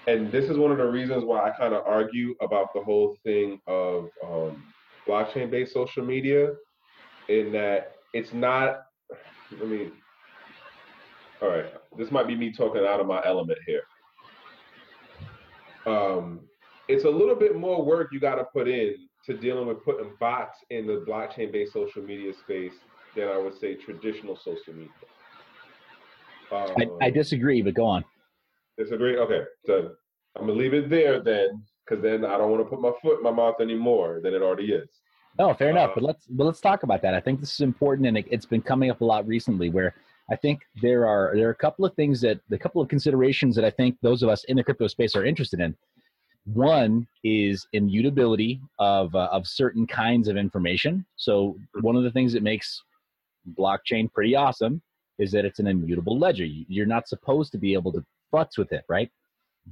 and this is one of the reasons why I kind of argue about the whole thing of um, blockchain based social media, in that it's not. I mean, all right, this might be me talking out of my element here. Um, it's a little bit more work you got to put in to dealing with putting bots in the blockchain based social media space than I would say traditional social media. Um, I, I, disagree, but go on. Disagree? Okay. So I'm gonna leave it there then, because then I don't want to put my foot in my mouth anymore than it already is. No, fair enough. Uh, but let's but let's talk about that. I think this is important, and it, it's been coming up a lot recently. Where I think there are there are a couple of things that a couple of considerations that I think those of us in the crypto space are interested in. One is immutability of uh, of certain kinds of information. So one of the things that makes blockchain pretty awesome is that it's an immutable ledger. You're not supposed to be able to futz with it, right?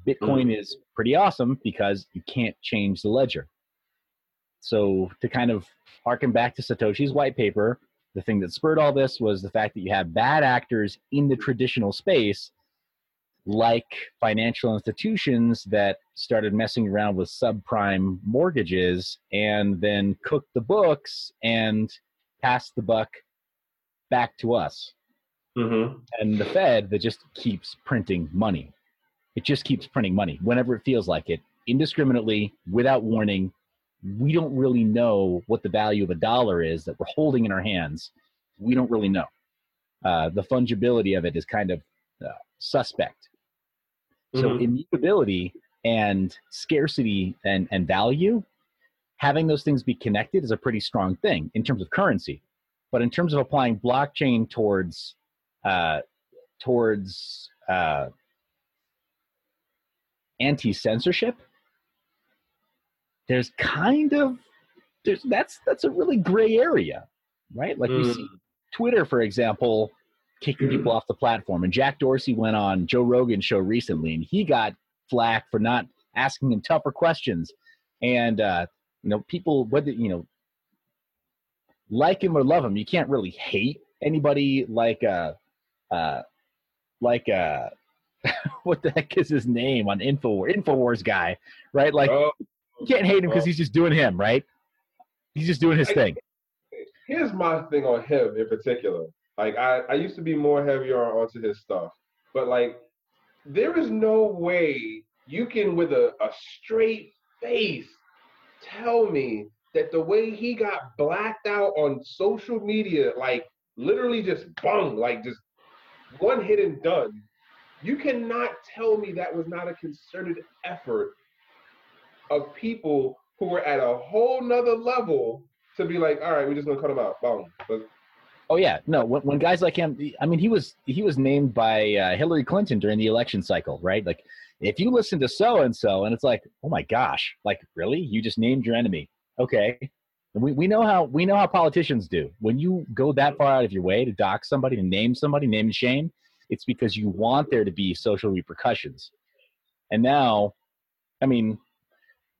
Bitcoin mm. is pretty awesome because you can't change the ledger. So to kind of harken back to Satoshi's white paper, the thing that spurred all this was the fact that you have bad actors in the traditional space like financial institutions that started messing around with subprime mortgages and then cooked the books and passed the buck back to us. Mm-hmm. And the Fed that just keeps printing money. It just keeps printing money whenever it feels like it, indiscriminately, without warning. We don't really know what the value of a dollar is that we're holding in our hands. We don't really know. Uh, the fungibility of it is kind of uh, suspect. Mm-hmm. So immutability and scarcity and, and value, having those things be connected is a pretty strong thing in terms of currency. But in terms of applying blockchain towards uh, towards uh, anti-censorship, there's kind of there's that's that's a really gray area, right? Like mm. we see mm. Twitter, for example, kicking people off the platform. And Jack Dorsey went on Joe Rogan's show recently, and he got flack for not asking him tougher questions. And uh, you know, people whether you know like him or love him, you can't really hate anybody like uh uh like uh what the heck is his name on Info Infowars guy, right? Like oh, you can't hate him because he's just doing him, right? He's just doing his I, thing. Here's my thing on him in particular. Like I, I used to be more heavier onto his stuff, but like there is no way you can with a, a straight face tell me that the way he got blacked out on social media, like literally just bung, like just one hit and done. You cannot tell me that was not a concerted effort of people who were at a whole nother level to be like, all right, we're just gonna cut him out. Boom. Oh yeah, no. When, when guys like him, I mean, he was he was named by uh, Hillary Clinton during the election cycle, right? Like, if you listen to so and so, and it's like, oh my gosh, like really, you just named your enemy. Okay, we, we know how we know how politicians do. When you go that far out of your way to dock somebody, to name somebody, name and shame, it's because you want there to be social repercussions. And now, I mean,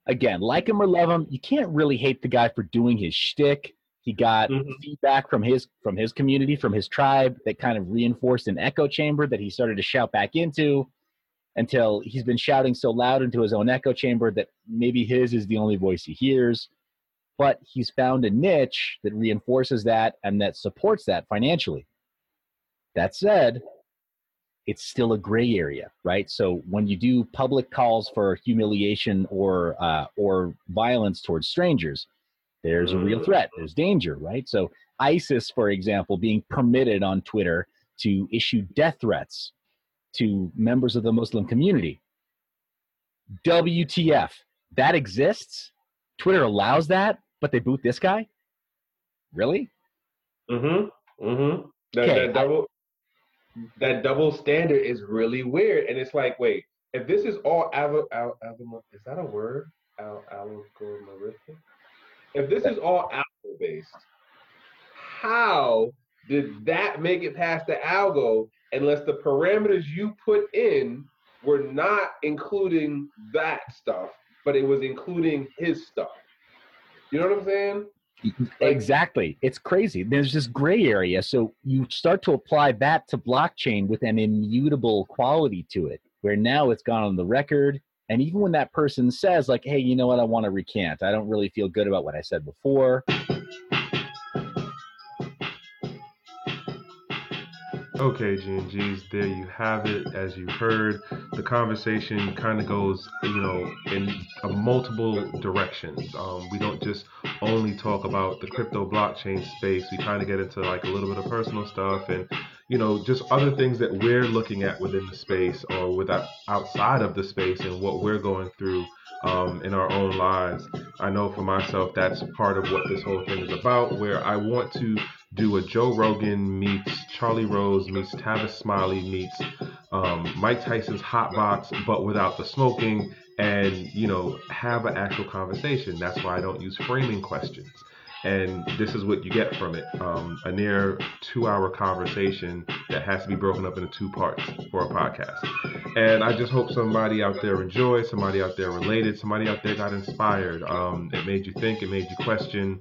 again, like him or love him, you can't really hate the guy for doing his shtick he got mm-hmm. feedback from his from his community, from his tribe that kind of reinforced an echo chamber that he started to shout back into until he's been shouting so loud into his own echo chamber that maybe his is the only voice he hears. But he's found a niche that reinforces that and that supports that financially. That said, it's still a gray area, right? So when you do public calls for humiliation or uh, or violence towards strangers, there's a real threat. There's danger, right? So ISIS, for example, being permitted on Twitter to issue death threats to members of the Muslim community. WTF? That exists? Twitter allows that, but they boot this guy? Really? Mm-hmm. Mm-hmm. That, okay, that double I, that double standard is really weird. And it's like, wait, if this is all al, al, al, is that a word? Al, algorithmic? if this is all algo based, how did that make it past the algo unless the parameters you put in were not including that stuff, but it was including his stuff? You know what I'm saying? exactly. It's crazy. There's this gray area. So you start to apply that to blockchain with an immutable quality to it. where now it's gone on the record. And even when that person says, like, hey, you know what, I want to recant, I don't really feel good about what I said before. Okay, G&Gs, there you have it. As you heard, the conversation kind of goes, you know, in multiple directions. Um, we don't just only talk about the crypto blockchain space. We kind of get into like a little bit of personal stuff and, you know, just other things that we're looking at within the space or without outside of the space and what we're going through um, in our own lives. I know for myself, that's part of what this whole thing is about, where I want to do a Joe Rogan meets Charlie Rose meets Tavis Smiley meets um, Mike Tyson's Hot Box, but without the smoking, and you know have an actual conversation. That's why I don't use framing questions. And this is what you get from it um, a near two hour conversation that has to be broken up into two parts for a podcast. And I just hope somebody out there enjoyed, somebody out there related, somebody out there got inspired. Um, it made you think, it made you question,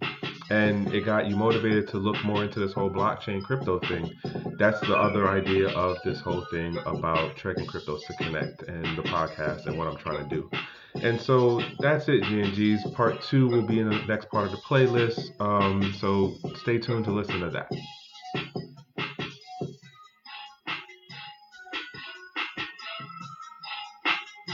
and it got you motivated to look more into this whole blockchain crypto thing. That's the other idea of this whole thing about Trekking Cryptos to Connect and the podcast and what I'm trying to do. And so that's it, GNGs. Part two will be in the next part of the playlist. Um, so stay tuned to listen to that.